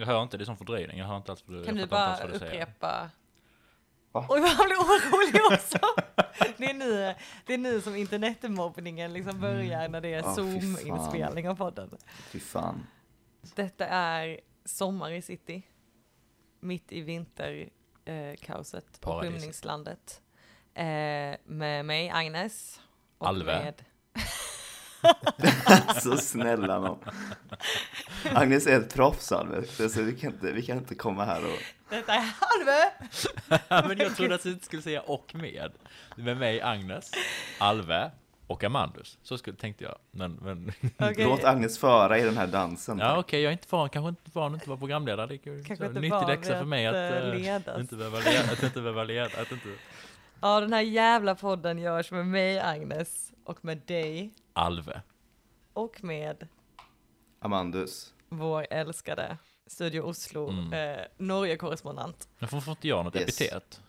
Jag hör inte, det är som fördröjning. Jag hör inte alls vad du, Kan jag du bara du säger. upprepa? Va? Oj, vad han blir orolig också. Det är nu, det är nu som internetmobbningen liksom börjar när det är fy Zoom-inspelning av podden. Fy fan. Detta är Sommar i city. Mitt i vinterkaoset eh, på skymningslandet. Eh, med mig, Agnes. Och Alve. med Så snälla nån. Agnes är ett proffs Alve, så vi kan, inte, vi kan inte komma här och... Detta är Alve! Men jag trodde att du inte skulle säga och med. Med mig, Agnes, Alve och Amandus. Så skulle, tänkte jag. Men, men Okej. Låt Agnes föra i den här dansen. ja, okej, jag är inte van, kanske inte van att inte vara programledare. Det är Kanske så inte nyttig läxa för mig att, att, eh, eh, inte behöva leda, att inte behöva leda, att inte... Ja, den här jävla podden görs med mig, Agnes, och med dig, Alve. och med Amandus. vår älskade Studio Oslo, Mm. eh, Norge-korrespondent. Men får, får inte jag något Yes. epitet?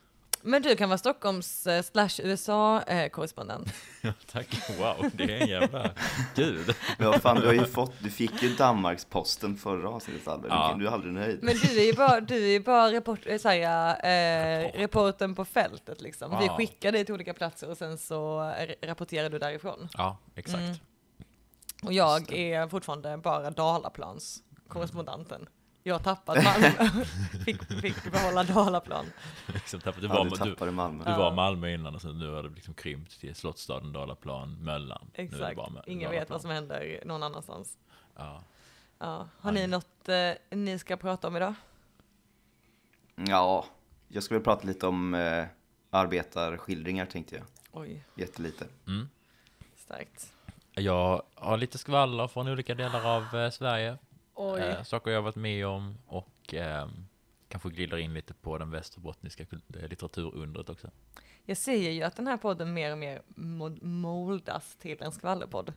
Men du kan vara Stockholms eh, slash USA-korrespondent. Ja, tack. Wow, det är en jävla... Gud. Vad fan, du har ju fått, du fick ju Danmarksposten förra avsnittet Ja. du är aldrig nöjd. Men du är ju bara, du är ju bara report, eh, så här, eh, reporten på fältet liksom. Vi Ja. skickar dig till olika platser och sen så eh, rapporterar du därifrån. Ja, exakt. Mm. Och jag är fortfarande bara Dalaplans korrespondenten. Jag tappat Malmö, fick, fick behålla Dalaplan. Liksom, tappade- du, Ja, var, du du, tappade Malmö. du var Malmö innan och sen nu har det liksom krympt till Slottsstaden, Dalaplan, Möllan. Nu är det Exakt, ingen vet vad som händer någon annanstans. Ja. Ja. Har ni något eh, ni ska prata om idag? Ja, jag skulle prata lite om eh, arbetarskildringar tänkte jag. Oj, Jättelite. Mm. starkt. Jag har lite skvaller från olika delar av eh, Sverige. Oj. Eh, saker jag har varit med om och eh, kanske glider in lite på den västerbottniska eh, litteraturundret också. Jag säger ju att den här podden mer och mer mo- moldas till en skvallerpodd.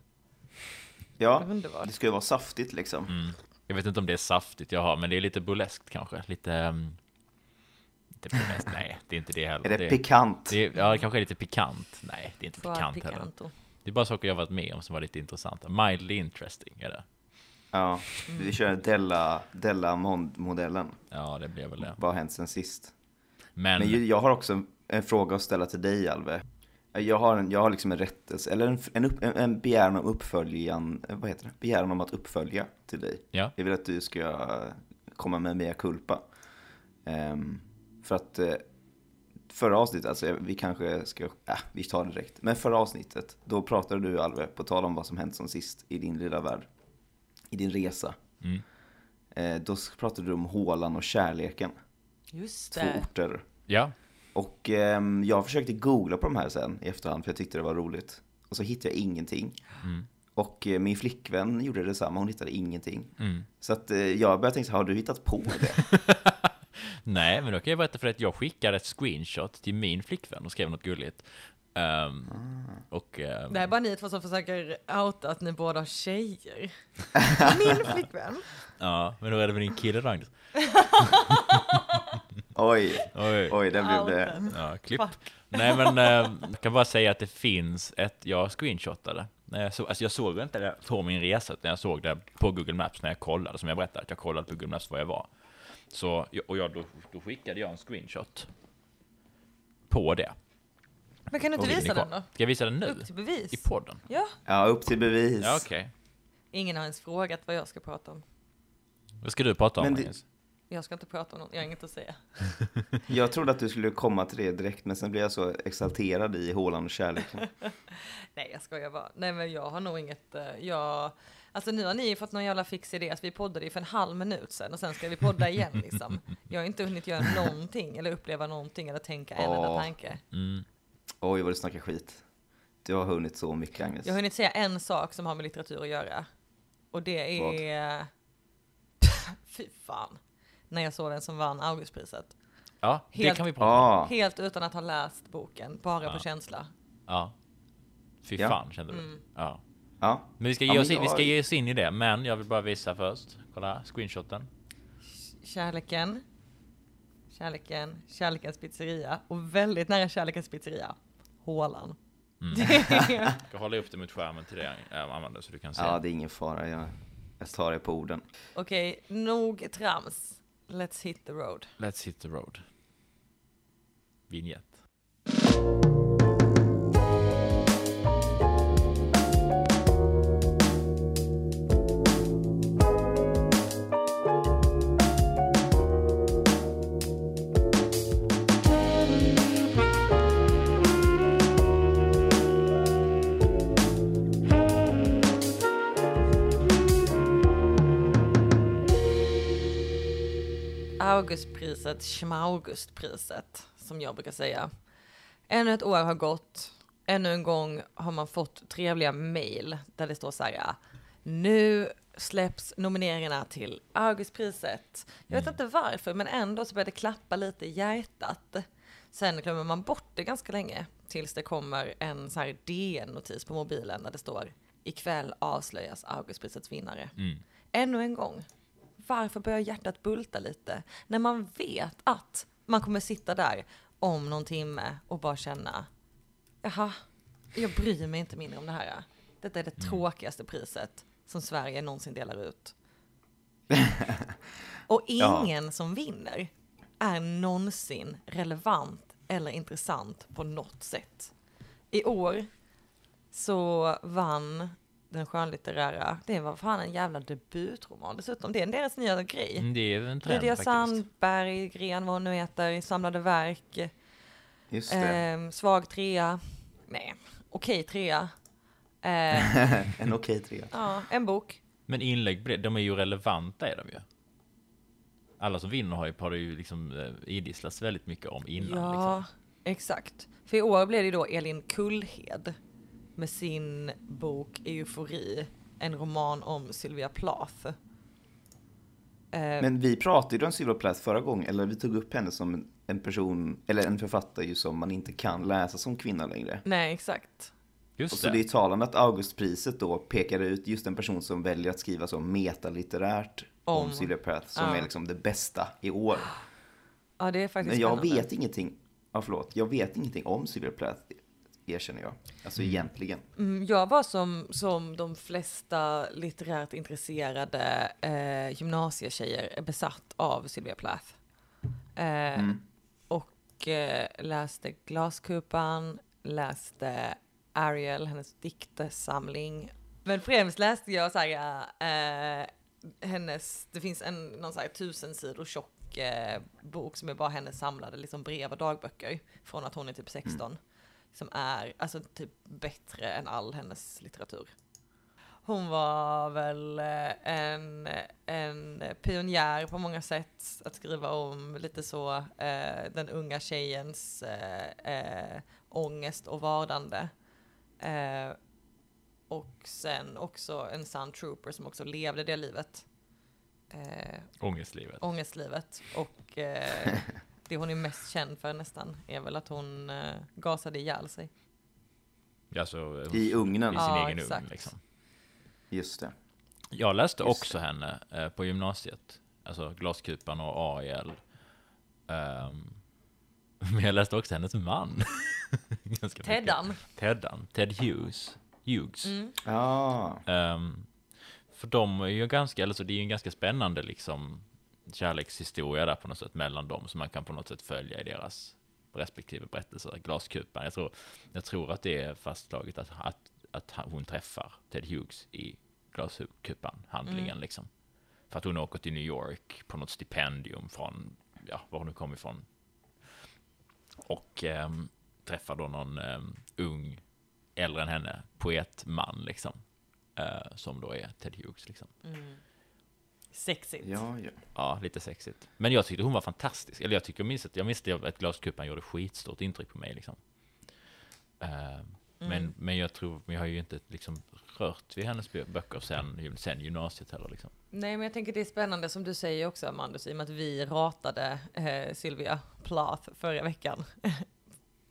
Ja, Underbart. det ska ju vara saftigt liksom. Mm. Jag vet inte om det är saftigt jag har, men det är lite burleskt kanske. Lite... Um, inte burleskt, nej, det är inte det heller. Är det, pikant? det är, ja, det kanske är lite pikant. Nej, det är inte För pikant heller. Det är bara saker jag har varit med om som var lite intressanta. Mildly interesting är det. Ja, vi kör Della, Della-modellen. Ja, det blev väl det. Vad har hänt sen sist? Men, Men jag har också en, fråga att ställa till dig Alve. Jag har, en, jag har liksom en rättelse, eller en, en, upp, en, en begäran om uppföljan, eh, vad heter det? Begäran om att uppfölja till dig. ja, Jag vill att du ska komma med mea culpa. Ehm, för att eh, förra avsnittet, alltså vi kanske ska, äh, vi tar det direkt. Men förra avsnittet, då pratade du Alve, på tal om vad som hänt som sist i din lilla värld. I din resa. Mm. Eh, då pratade du om hålan och kärleken. Just Två det. orter. ja, Och ehm, jag försökte googla på de här sen i efterhand för jag tyckte det var roligt. Och så hittade jag ingenting. Mm. Och eh, min flickvän gjorde detsamma, hon hittade ingenting. Mm. Så att eh, jag började tänka så har du hittat på det? Nej, men då kan jag berätta för dig att jag skickade ett screenshot till min flickvän och skrev något gulligt. Ehm, och ehm, Det här är bara ni två som försöker outa att ni båda har tjejer. Min flickvän. ja, men då är det väl din kille Agnes? Oj, Oj. oj, där blev det. Ja, klipp. Fuck. Nej, men eh, jag kan bara säga att det finns ett, jag screenshotade. När jag, så, alltså jag såg inte det på min resa, utan jag såg det på Google Maps när jag kollade, som jag berättade, att jag kollade på Google Maps var jag var. Så, och jag, då, då skickade jag en screenshot på det. Men kan du inte visa den då? Ska jag visa den nu? Upp till bevis. I podden? Ja. Ja, upp till bevis. Ja, okej. Ingen har ens frågat vad jag ska prata om. Vad ska du prata om, Men det- Agnes? Jag ska inte prata om något, jag har inget att säga. Jag trodde att du skulle komma till det direkt, men sen blev jag så exalterad i hålan och kärleken. Nej, jag skojar bara. Nej, men jag har nog inget, eh, jag... Alltså nu har ni fått någon jävla fix idé, så vi poddade ju för en halv minut sedan och sen ska vi podda igen liksom. Jag har inte hunnit göra någonting eller uppleva någonting eller tänka en enda tanke. Mm. Oj, vad du snackar skit. Du har hunnit så mycket, Agnes. Jag har hunnit säga en sak som har med litteratur att göra. Och det är... Fy fan. När jag såg den som vann Augustpriset. Ja, det Helt- kan vi prata om. Ah, Helt utan att ha läst boken, bara Ja. på känsla. Ja. Fy Ja. fan, kände du? Mm. Ja. ja. Men vi ska, ge oss in, vi ska ge oss in i det, men jag vill bara visa först. Kolla, screenshoten. Kärleken. Kärleken. Kärlekens pizzeria. Och väldigt nära Kärlekens pizzeria. Hålan. Mm. Jag ska hålla upp det mot skärmen till dig, Amanda, så du kan se. ja, det är ingen fara. Jag, Jag tar det på orden. Okej, nog trams. Let's hit the road. Let's hit the road. Vinjett. Augustpriset, Schmaugustpriset, som jag brukar säga. Ännu ett år har gått. Ännu en gång har man fått trevliga mejl där det står så här. Nu släpps nomineringarna till Augustpriset. Jag vet inte varför, men ändå så börjar det klappa lite i hjärtat. Sen glömmer man bort det ganska länge tills det kommer en så här DN-notis på mobilen där det står ikväll avslöjas Augustprisets vinnare. Mm. Ännu en gång. Varför börjar hjärtat bulta lite när man vet att man kommer sitta där om någon timme och bara känna jaha, jag bryr mig inte mindre om det här. Detta är det tråkigaste priset som Sverige någonsin delar ut. och ingen som vinner är någonsin relevant eller intressant på något sätt. I år så vann den skönlitterära, det var fan en jävla debutroman dessutom. Det är deras nya grej. Mm, Det är en trend Lydia faktiskt. Sandberg, Gren vad hon nu heter, samlade verk, Just det. ehm, svag trea, nej, okej trea. Eh, en okej trea. ja, en bok. Men inlägg, de är ju relevanta är de ju. Alla som vinner har ju, har ju liksom eh, idisslats väldigt mycket om innan. ja, Liksom. exakt. För i år blev det då Elin Kullhed med sin bok Eufori, en roman om Sylvia Plath. Eh, Men vi pratade ju om Sylvia Plath förra gången, eller vi tog upp henne som en- person, eller en författare ju som man inte kan läsa som kvinna längre. nej, exakt. Och Just så det. det är talande att Augustpriset då pekar ut just en person som väljer att skriva så metalitterärt om, Om. Sylvia Plath, som Ja. är liksom det bästa i år. Ja, det är faktiskt Men jag spännande. vet ingenting, ja förlåt, jag vet ingenting om Sylvia Plath, erkänner jag. Alltså egentligen. Mm, Jag var som, som de flesta litterärt intresserade eh, gymnasietjejer besatt av Sylvia Plath. Eh, Mm. Och eh, läste Glaskupan, läste Ariel, hennes diktesamling. Men främst läste jag så här, eh, hennes, det finns en någon så här tusen sidor tjock eh, bok som är bara hennes samlade liksom brev och dagböcker från att hon är typ 16 som är alltså typ bättre än all hennes litteratur. Hon var väl eh, en, en pionjär på många sätt att skriva om lite så eh, den unga tjejens eh, eh, ångest och vardande. Eh, och sen också en sann trooper som också levde det livet. Eh, Ångestlivet. ångestlivet. Och eh, det hon är mest känd för nästan är väl att hon eh, gasade ihjäl sig. Alltså, I ugnen, I sin Ja, egen exakt. ugn liksom. just det. Jag läste Just också henne eh, på gymnasiet. Alltså Glaskupan och AIL. Ehm, men jag läste också hennes man. Mycket. Teddan. Teddan. Ted Hughes. Hughes. Mm. Ja, Ehm, för de är ju ganska, eller så det är ju en ganska spännande liksom kärlekshistoria där på något sätt mellan dem som man kan på något sätt följa i deras respektive berättelser. Glaskupan. Jag tror, jag tror att det är fastslaget att, att, att hon träffar Ted Hughes i Glaskupan, handlingen Mm. liksom. För att hon åker till New York på något stipendium från, ja, var hon nu kom ifrån. Och ehm, träffar då någon ehm, ung, äldre än henne, poetman liksom. Eh, som då är Ted Hughes liksom. Mm. Sexigt. ja, ja. Ja, lite sexigt. Men jag tyckte hon var fantastisk. Eller jag tycker jag minns att, jag minns att Glaskupan gjorde skitstort intryck på mig liksom. Men, Mm. men jag tror, men jag har ju inte liksom rört vid hennes bö- böcker sen, sen gymnasiet heller liksom. Nej, men jag tänker det är spännande som du säger också, Amandus, i och med att vi ratade eh, Sylvia Plath förra veckan.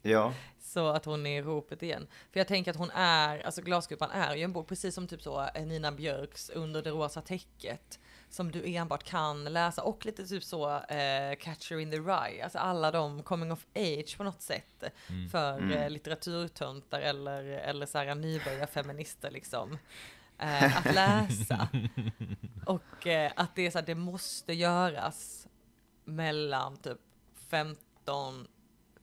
ja. Så att hon är i ropet igen. För jag tänker att hon är, alltså Glaskupan är ju en bok, precis som typ så eh, Nina Björks Under det rosa täcket. Som du enbart kan läsa och lite typ så eh, Catcher in the Rye. Alltså alla de coming of age på något sätt. Mm. För Mm. eh, litteraturtöntar eller, eller så här nybörjarfeminister liksom. eh, att läsa. Och eh, att det är så här, det måste göras mellan typ 15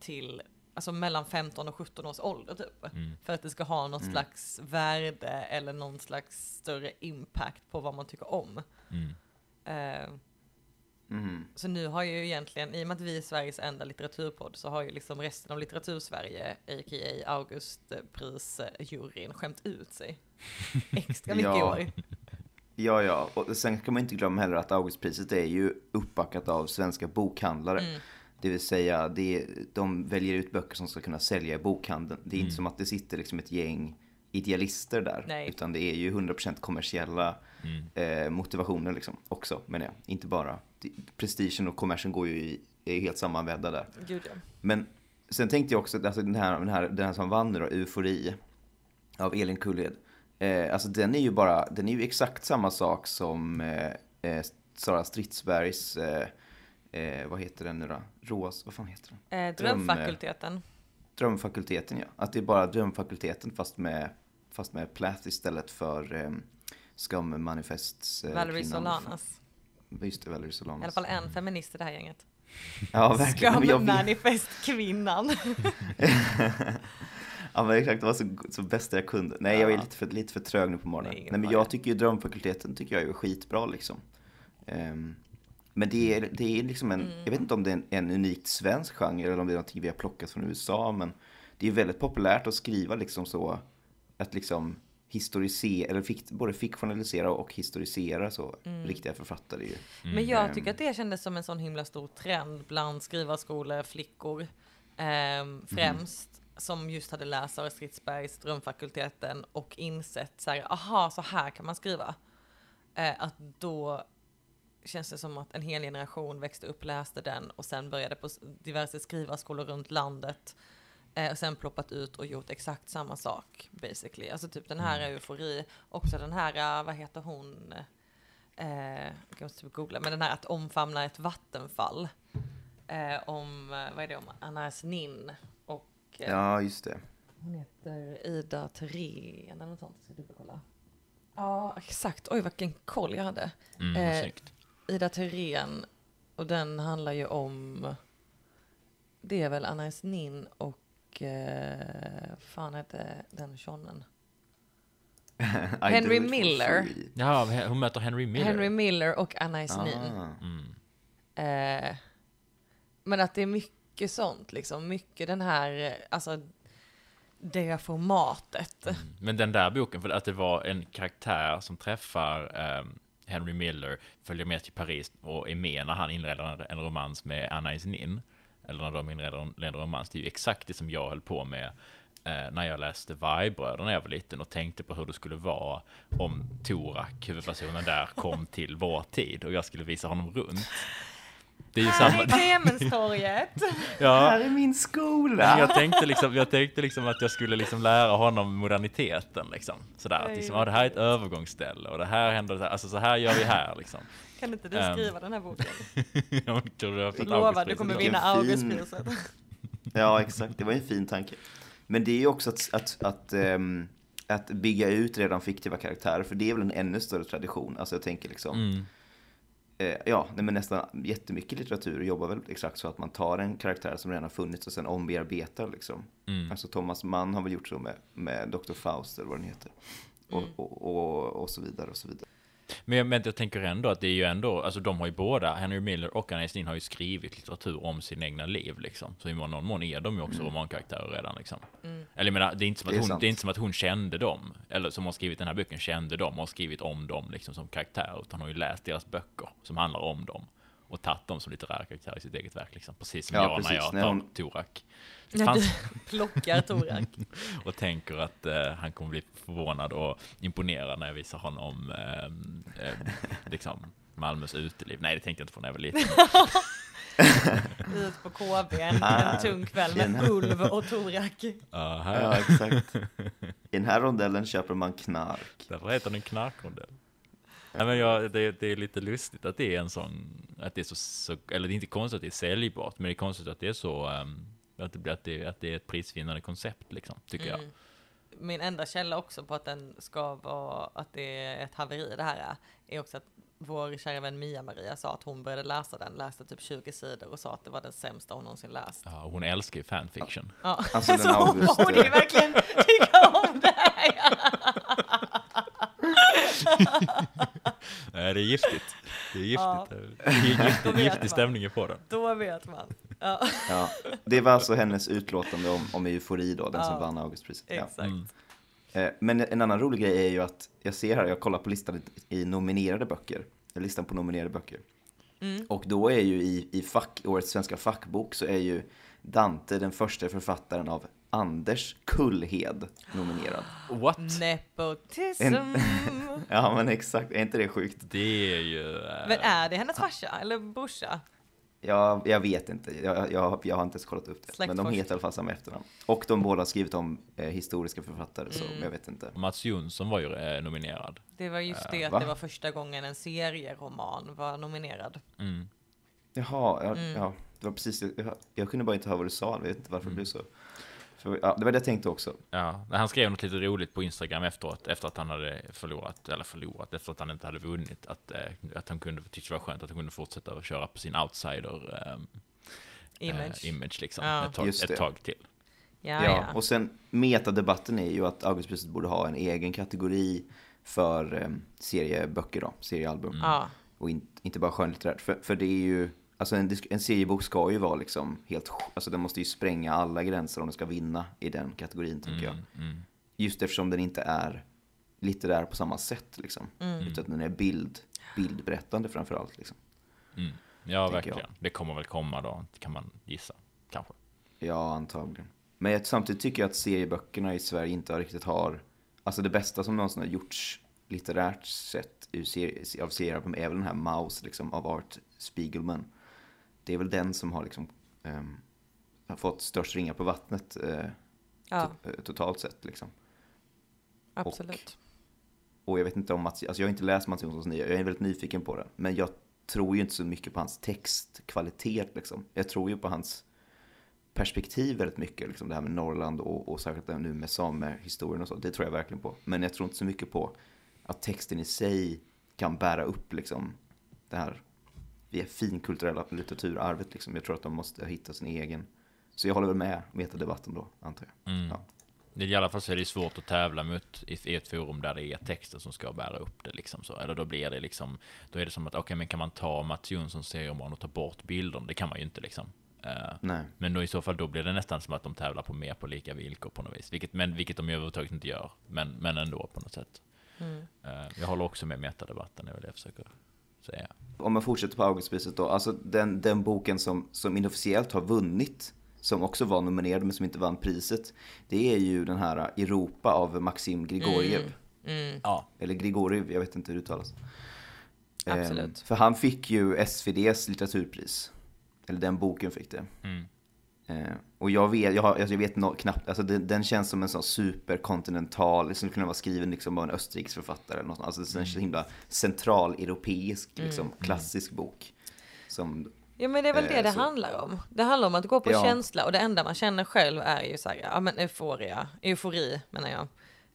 till, alltså mellan 15 och 17 års ålder typ. Mm. För att det ska ha något Mm. slags värde eller någon slags större impact på vad man tycker om. Mm. Eh, Mhm. så nu har ju egentligen, i och med att vi är Sveriges enda litteraturpodd, så har ju liksom resten av litteratursverige, a.k.a. Augustprisjuryn, skämt ut sig extra mycket i Ja. år. Ja, ja. Och sen kan man inte glömma heller att Augustpriset är ju uppbackat av svenska bokhandlare. Mm. Det vill säga, det, de väljer ut böcker som ska kunna sälja i bokhandeln. Det är Mm. inte som att det sitter liksom ett gäng idealister där. Nej. Utan det är ju 100% kommersiella Mm. eh, motivationer liksom också, menar jag. Inte bara. Prestigen och kommersen går ju i, är helt sammanvävda där. Gud ja. Men sen tänkte jag också, alltså den här, den här, den här som vann nu då, Eufori, av Elin Kulled. Eh, alltså den är ju bara, den är ju exakt samma sak som eh, eh, Sara Stridsbergs, eh, eh, vad heter den nu då? Rås, vad fan heter den? Eh, Dröm- drömfakulteten. Drömfakulteten ja. Att det är bara Drömfakulteten fast med, fast med Plath istället för eh, Skammanifests eh, Valerie. Solanas. Just det, Valerie I Solanas. alla fall en feminist i det här gänget. Ja, verkligen. Men jag. Ja men exakt, det var så, så bästa jag kunde. Nej jag är Ja. lite för, lite för trög nu på morgonen. Nej, men jag tycker ju Drömfakulteten tycker jag är skitbra liksom. Ehm, men det är, det är liksom en, Mm. jag vet inte om det är en, en unikt svensk genre eller om det är någonting vi har plockat från USA. Men det är väldigt populärt att skriva liksom så, att liksom historisera, eller fikt, både fiktionalisera och historisera så Mm. riktiga författare ju. Men jag Ehm. tycker att det kändes som en sån himla stor trend bland skrivarskoleflickor. ehm, främst som just hade läst Sara Stridsbergs Drömfakulteten och insett så här, aha, så här kan man skriva. Eh, att då känns det som att en hel generation växte upp, läste den och sen började på diverse skrivarskolor runt landet. Eh, och sen ploppat ut och gjort exakt samma sak basically. Alltså typ den här eufori, också den här, eh, vad heter hon? Eh, jag måste typ googla, men den här att omfamna ett vattenfall. Eh, om, eh, vad är det om, Anna Nin och eh, Ja, just det. hon heter Ida Thorén eller något sånt. Ska jag dubbelkolla? Ja, exakt. Oj, vilken koll jag hade. Mm, Eh, snyggt. Ida Thorén, och den handlar ju om, det är väl Anna Nin och, eh, fan heter den shonen? Henry Miller. Ja, hon möter Henry Miller. Henry Miller och Anna Nin. Ah. Mm. Eh, men att det är mycket sånt, liksom. Mycket den här, eh, alltså, det formatet. Mm. Men den där boken, för att det var en karaktär som träffar ehm, Henry Miller, följer med till Paris och är med när han inleder en, romans med Anna Nin. Eller när de inleder en, romans. Det är ju exakt det som jag höll på med eh, när jag läste Vargbröder när jag var liten och tänkte på hur det skulle vara om Torak, huvudpersonen där, kom till vår tid och jag skulle visa honom runt. Det är ju Här samma. är Clemenstorget! Ja, Här är min skola! jag tänkte liksom, jag tänkte liksom att jag skulle liksom lära honom moderniteten liksom. Sådär, att liksom, ja, det här är ett övergångsställe och det här händer, så här, alltså så här gör vi här liksom. Kan inte du Ehm. skriva den här boken? Jag tror du har fått Lova, du Augustpriset kommer vinna Augustpriset. Ja, exakt. Det var en fin tanke. Men det är ju också att, att, att, ehm, att bygga ut redan fiktiva karaktärer, för det är väl en ännu större tradition. Alltså jag tänker liksom, Mm. Eh, ja, nej, men nästan jättemycket litteratur jobbar väl exakt så att man tar en karaktär som redan har funnits och sen ombearbetar liksom. Mm. Alltså Thomas Mann har väl gjort så med, med Dr. Faust eller vad den heter. Och, och, och, och så vidare och så vidare. Men, jag- men jag tänker ändå att det är ju ändå, alltså de har ju båda, Henry Miller och Anna Estin har ju skrivit litteratur om sin egna liv liksom. Så i någon mån är de ju också romankaraktärer redan liksom. Mm. Eller jag menar, det är, inte som att Det är hon, det är inte som att hon kände dem, eller som har skrivit den här boken kände dem och har skrivit om dem liksom som karaktär, utan hon har ju läst deras böcker som handlar om dem. Och tagit dem som litterära karaktärer i sitt eget verk liksom. Precis som Ja, jag precis. när jag tar hon- Torak. När Fanns- du plockar Torak. och tänker att eh, han kommer bli förvånad och imponerad när jag visar honom eh, eh, liksom Malmös uteliv. Nej, det tänkte jag inte på när jag var liten. Ut på KB en, Ah, en tung kväll med Ulv och Torak. Ja, exakt. I den här rondellen köper man knark. Därför heter den knarkrondell. Nej, men jag, det, det är lite lustigt att det är en sån, att det är så, så, eller det är inte konstigt att det är säljbart, men det är konstigt att det är så, ehm, att, det, blir- att, det, att det är ett prisvinnande koncept liksom, tycker jag. Mm. min enda källa också på att den ska vara, att det är ett haveri det här är, är också att vår kära vän Mia-Maria sa att hon började läsa den, läste typ 20 sidor och sa att det var den sämsta hon någonsin läst. Ja, hon älskar ju fanfiction. Ja, Alltså, så hon borde ju verkligen tycka om det här. Nej, det är giftigt. Det är Ja. giftigt. Det är giftig, stämning på den. Då vet man. Ja, Ja, det var alltså hennes utlåtande om, om eufori då, den som Ja. vann Augustpriset. Ja. exakt. Mm. Eh, Men en annan rolig grej är ju att jag ser här, jag kollar på listan i nominerade böcker, listan på nominerade böcker. Mm. Och då är ju i, i fack, årets svenska fackbok så är ju Dante den första författaren av Anders Kullhed nominerad. What? Nepotism. En- Ja men exakt, är inte det sjukt? Det är ju... eh, Men är det hennes farsa eller brorsa? Jag, jag vet inte, jag, jag, jag har inte ens kollat upp det. Men de heter i alla fall samma efternamn. Och de båda har skrivit om eh, historiska författare, så Mm. jag vet inte. Mats Jonsson var ju eh, nominerad. Det var just det att va? det var första gången en serieroman var nominerad. Mm. Jaha, ja, Mm. ja det var precis. Jag, jag kunde bara inte höra vad du sa, jag vet inte varför Mm. det blev så. För, ja, det var det jag tänkte också. Ja, han skrev något lite roligt på Instagram efteråt, efter att han hade förlorat, eller förlorat, efter att han inte hade vunnit, att, eh, att han kunde, tyckte det var skönt att han kunde fortsätta att köra på sin outsider eh, Image. Eh, image liksom, Ja. ett, tag, ett tag till. Ja, Ja, ja. och sen metadebatten är ju att Augustpriset borde ha en egen kategori för eh, serieböcker då, seriealbum. ja. Och in, inte bara skönlitterärt. För, för det är ju, alltså en, en seriebok ska ju vara liksom helt, alltså den måste ju spränga alla gränser om den ska vinna i den kategorin tänker jag. Mm, mm, Just eftersom den inte är litterär på samma sätt liksom. Mm. Utan den är bild, bildberättande framförallt liksom. mm. Ja, Tänker jag. verkligen. Det kommer väl komma då, kan man gissa. Kanske. Ja, antagligen. Men jag, samtidigt tycker jag att serieböckerna i Sverige inte riktigt har, alltså det bästa som någonsin har gjorts litterärt sett ur av seriealbum är väl den här Maus liksom, av Art Spiegelman. Det är väl den som har liksom ehm, har fått störst ringar på vattnet eh, ja eh, totalt sett liksom. absolut. Och jag vet inte om Mats, alltså jag har inte läst Mats Jonssons nya, jag är väldigt nyfiken på den. Men jag tror ju inte så mycket på hans textkvalitet liksom. Jag tror ju på hans perspektiv väldigt mycket, liksom det här med Norrland och, och särskilt nu med samehistorien och så. Det tror jag verkligen på. Men jag tror inte så mycket på att texten i sig kan bära upp liksom det här det finkulturella litteraturarvet liksom. Jag tror att de måste hitta sin egen. Så jag håller väl med metadebatten då, antar jag. Mm. Ja. I alla fall så är det svårt att tävla mot i, ett forum där det är texten som ska bära upp det liksom så. Eller då blir det liksom, då är det som att okej, men kan man ta Mats Jonssons serieroman och ta bort bilden? Det kan man ju inte liksom. Nej. men då i så fall då blir det nästan som att de tävlar på mer på lika villkor på något vis. Vilket, men, vilket de överhuvudtaget inte gör. Men, men ändå på något sätt. Mm. Eh, jag håller också med metadebatten, det är väl det jag försöker säga. Om man fortsätter på Augustpriset då, alltså den, den boken som, som inofficiellt har vunnit, som också var nominerad men som inte vann priset, det är ju den här Europa av Maxim Grigoriev. Mm. Ja. Eller Grigoriev, jag vet inte hur det uttalas. Absolut. Ehm, för han fick ju SVDs litteraturpris. Eller den boken fick det. Mm. Eh, och jag vet, jag, har, alltså jag vet nå- knappt, alltså den, den känns som en sån superkontinental, det skulle kunna vara skriven liksom av en österrikisk författare eller något. Alltså det är en så himla centraleuropeisk, liksom, klassisk bok. Som, Ja men det är väl Eh, det det så- handlar om. Det handlar om att gå på Ja. känsla och det enda man känner själv är ju så här, ja men euforia, eufori menar jag.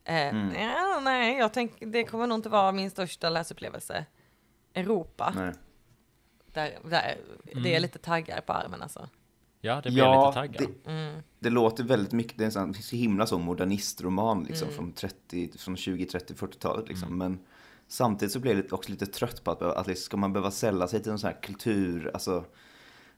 Eh, Mm. ja, nej, jag tänker det kommer nog inte vara min största läsupplevelse. Europa, nej. där, där det är lite taggar på armen alltså. Ja, det blir lite taggad. Det, Mm. det låter väldigt mycket, det är en sån, så himla så modernistroman liksom från 30, från 20, 30, 40-talet liksom. Men samtidigt så blir jag också lite trött på att, att liksom, ska man behöva sälla sig till en sån här kultur, alltså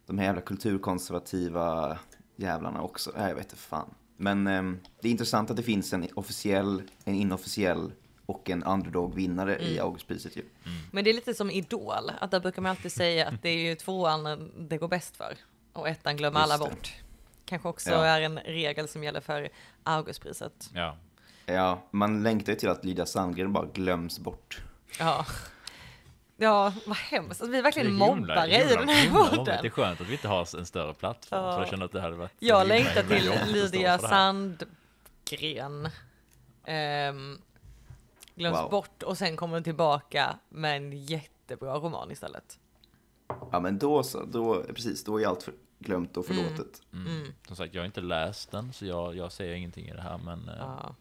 de här jävla kulturkonservativa jävlarna också. Nej, jag vet inte fan. Men ehm, det är intressant att det finns en officiell, en inofficiell och en underdog-vinnare i Augustpriset ju. Men det är lite som Idol, att där brukar man alltid säga att det är ju tvåan det går bäst för. Och ettan glömmer alla bort. Kanske också Ja. är en regel som gäller för Augustpriset. Ja. Ja, man längtar ju till att Lydia Sandgren bara glöms bort. Ja. Ja, vad hemskt. Alltså, vi är verkligen mobbare i den här mobbigt. Det är podden. skönt att vi inte har en större plattform. Ja. Jag känner att det hade varit... Jag längtar till Lydia. Sandgren. Um, glöms Wow. bort och sen kommer hon tillbaka med en jättebra roman istället. Ja, men då så, då, precis, då är allt för, glömt och förlåtet. Mm. Som sagt, jag har inte läst den, så jag, jag säger ingenting i det här, men... eh, Ja.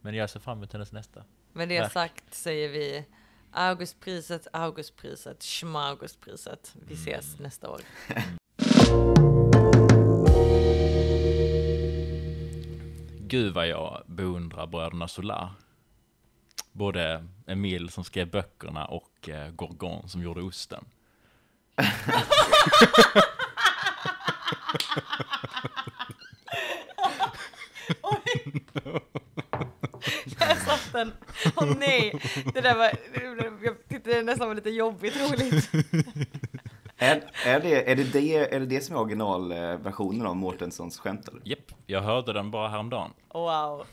men jag ser fram emot hennes nästa. Med det Verk. sagt säger vi Augustpriset, Augustpriset, Schmaugustpriset. Vi Mm. ses nästa år. Gud vad jag beundrar bröderna Solar. Både Emil som skrev böckerna och eh, Gorgon som gjorde osten. Där satt den. Åh nej, det där var, jag tyckte det nästan var lite jobbigt roligt. Är, är, det, är, det det, är det det som är originalversionen av Mårtenssons skämt? Japp, jag hörde den bara häromdagen. Wow.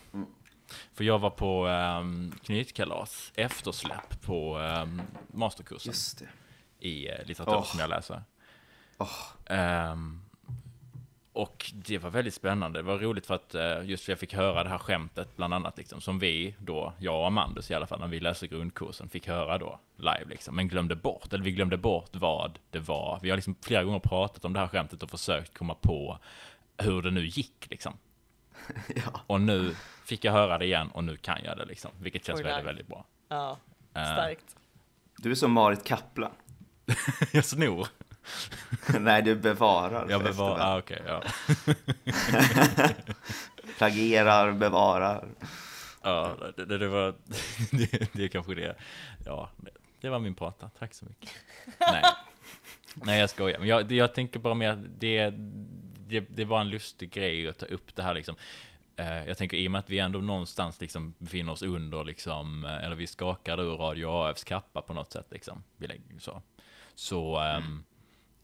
För jag var på um, knytkalas, eftersläpp på um, masterkursen Just det. i uh, litteratur Åh. som jag läser. Åh. Ehm, och det var väldigt spännande. Det var roligt för att eh, just för jag fick höra det här skämtet bland annat, liksom, som vi då, jag och Amandus i alla fall, när vi läste grundkursen, fick höra då live liksom, men glömde bort, eller vi glömde bort vad det var. Vi har liksom flera gånger pratat om det här skämtet och försökt komma på hur det nu gick liksom. Ja. Och nu fick jag höra det igen och nu kan jag det liksom, vilket känns Oj, väldigt, väldigt bra. Ja, Eh, starkt. Du är som Marit Kapla. jag snor. Nej, du bevarar. Jag bevarar, ah, okej, ja. Plagierar, bevarar. Ja, det, det, det var, det, det är kanske det. Ja, det, var min prata. Tack så mycket. Nej, Nej jag skojar. Men jag, jag tänker bara mer att det, det, det var en lustig grej att ta upp det här liksom. Eh, Jag tänker i och med att vi ändå någonstans liksom befinner oss under liksom, eh, eller vi skakar ur Radio AFs kappa på något sätt liksom. Så. Så ehm,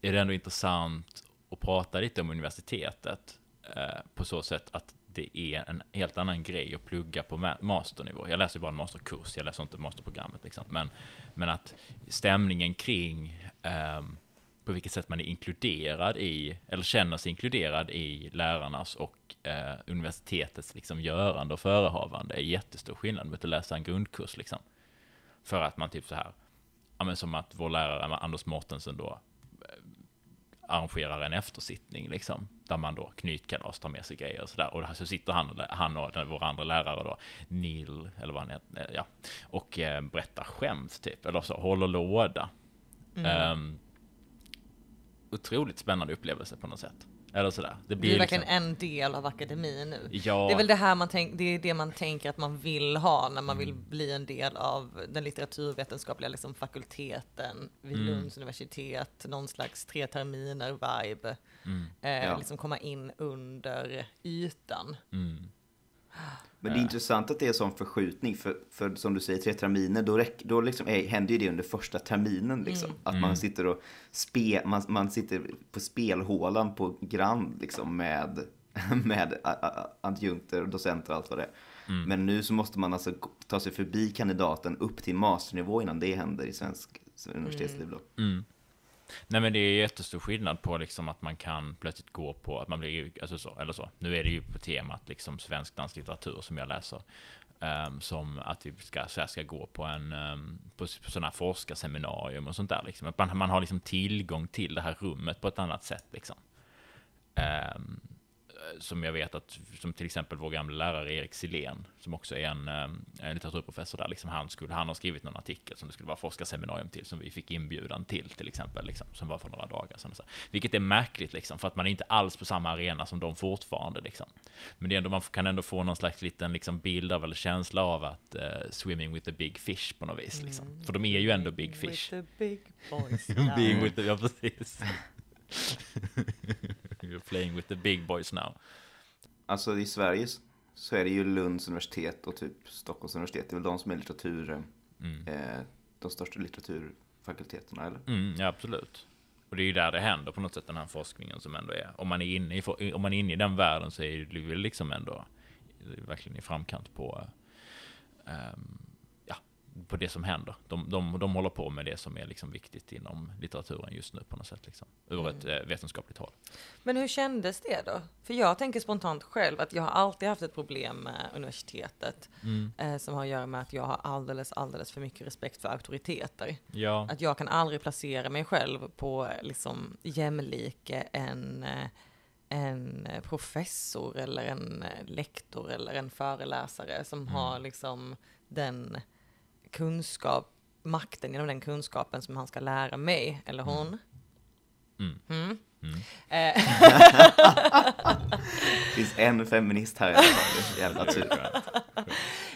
är det ändå intressant att prata lite om universitetet eh, på så sätt att det är en helt annan grej att plugga på ma- masternivå. Jag läser ju bara en masterkurs, jag läser inte masterprogrammet. Liksom. Men, men att stämningen kring eh, på vilket sätt man är inkluderad i, eller känner sig inkluderad i lärarnas och eh, universitetets liksom, görande och förehavande är jättestor skillnad mot att läsa en grundkurs. Liksom. För att man typ så här, ja, men som att vår lärare Anders Mortensen då arrangerar en eftersittning liksom, där man då knytkalas, tar med sig grejer och sådär. Och så sitter han och, han och den, vår andra lärare då, Neil, eller vad han heter, ja, och eh, berättar skämt typ, eller så, håller låda. Ehm, otroligt spännande upplevelse på något sätt. Eller sådär. Det Det blir är verkligen liksom, en del av akademin nu. ja, Det är väl det här man tänker, det är det man tänker att man vill ha när man Mm. vill bli en del av den litteraturvetenskapliga liksom, fakulteten vid Mm. Lunds universitet, någon slags tre terminer vibe. Mm. Eh, Ja. Liksom komma in under ytan. Mm, Men det är intressant att det är sån förskjutning, för, för som du säger, tre terminer, då, räck, då liksom är, händer ju det under första terminen. Liksom. Att man sitter och spe, man, man sitter på spelhålan på Grand liksom, med, med adjunkter och docenter och allt vad det är. Men nu så måste man alltså ta sig förbi kandidaten upp till masternivå innan det händer i svensk universitetsliv. Då. Nej men det är jättestor skillnad på liksom att man kan plötsligt gå på, att man blir, alltså så, eller så. Nu är det ju på temat liksom svensk danslitteratur som jag läser. Um, som att vi ska, så här, ska gå på en, um, på, på sådana forskarseminarium och sånt där liksom. Att man, man har liksom tillgång till det här rummet på ett annat sätt liksom. Um, som jag vet att, som till exempel vår gamla lärare Erik Silén, som också är en, eh, en litteraturprofessor där, liksom han, skulle, han har skrivit någon artikel som det skulle vara forskarseminarium till, som vi fick inbjudan till, till exempel, liksom, som var för några dagar sedan. Så. Vilket är märkligt, liksom, för att man är inte alls på samma arena som de fortfarande. Liksom. Men det är ändå, man kan ändå få någon slags liten liksom, bild av, eller känsla av att eh, swimming with the big fish på något vis. Liksom. För de är ju ändå big fish. With the big boys Being with the, ja, precis. You're playing with the big boys now. Alltså i Sverige så är det ju Lunds universitet och typ Stockholms universitet. Det är väl de som är litteratur, eh, de största litteraturfakulteterna, eller? Mm, ja, absolut. Och det är ju där det händer på något sätt, den här forskningen som ändå är. Om man är inne i, om man är inne i den världen så är det väl liksom ändå verkligen i framkant på, ja, på det som händer. De, de, de håller på med det som är liksom viktigt inom litteraturen just nu på något sätt, liksom, ur ett eh, vetenskapligt håll. Men hur kändes det då? För jag tänker spontant själv att jag har alltid haft ett problem med universitetet eh, som har att göra med att jag har alldeles, alldeles för mycket respekt för auktoriteter. Ja, Att jag kan aldrig placera mig själv på liksom jämlike en, eh, en professor eller en eh, lektor eller en föreläsare som Mm. har liksom den kunskap, makten genom den kunskapen som han ska lära mig eller hon. Mm. Mm. Mm. Eh, Det finns en feminist här i alla fall. Jävla tur.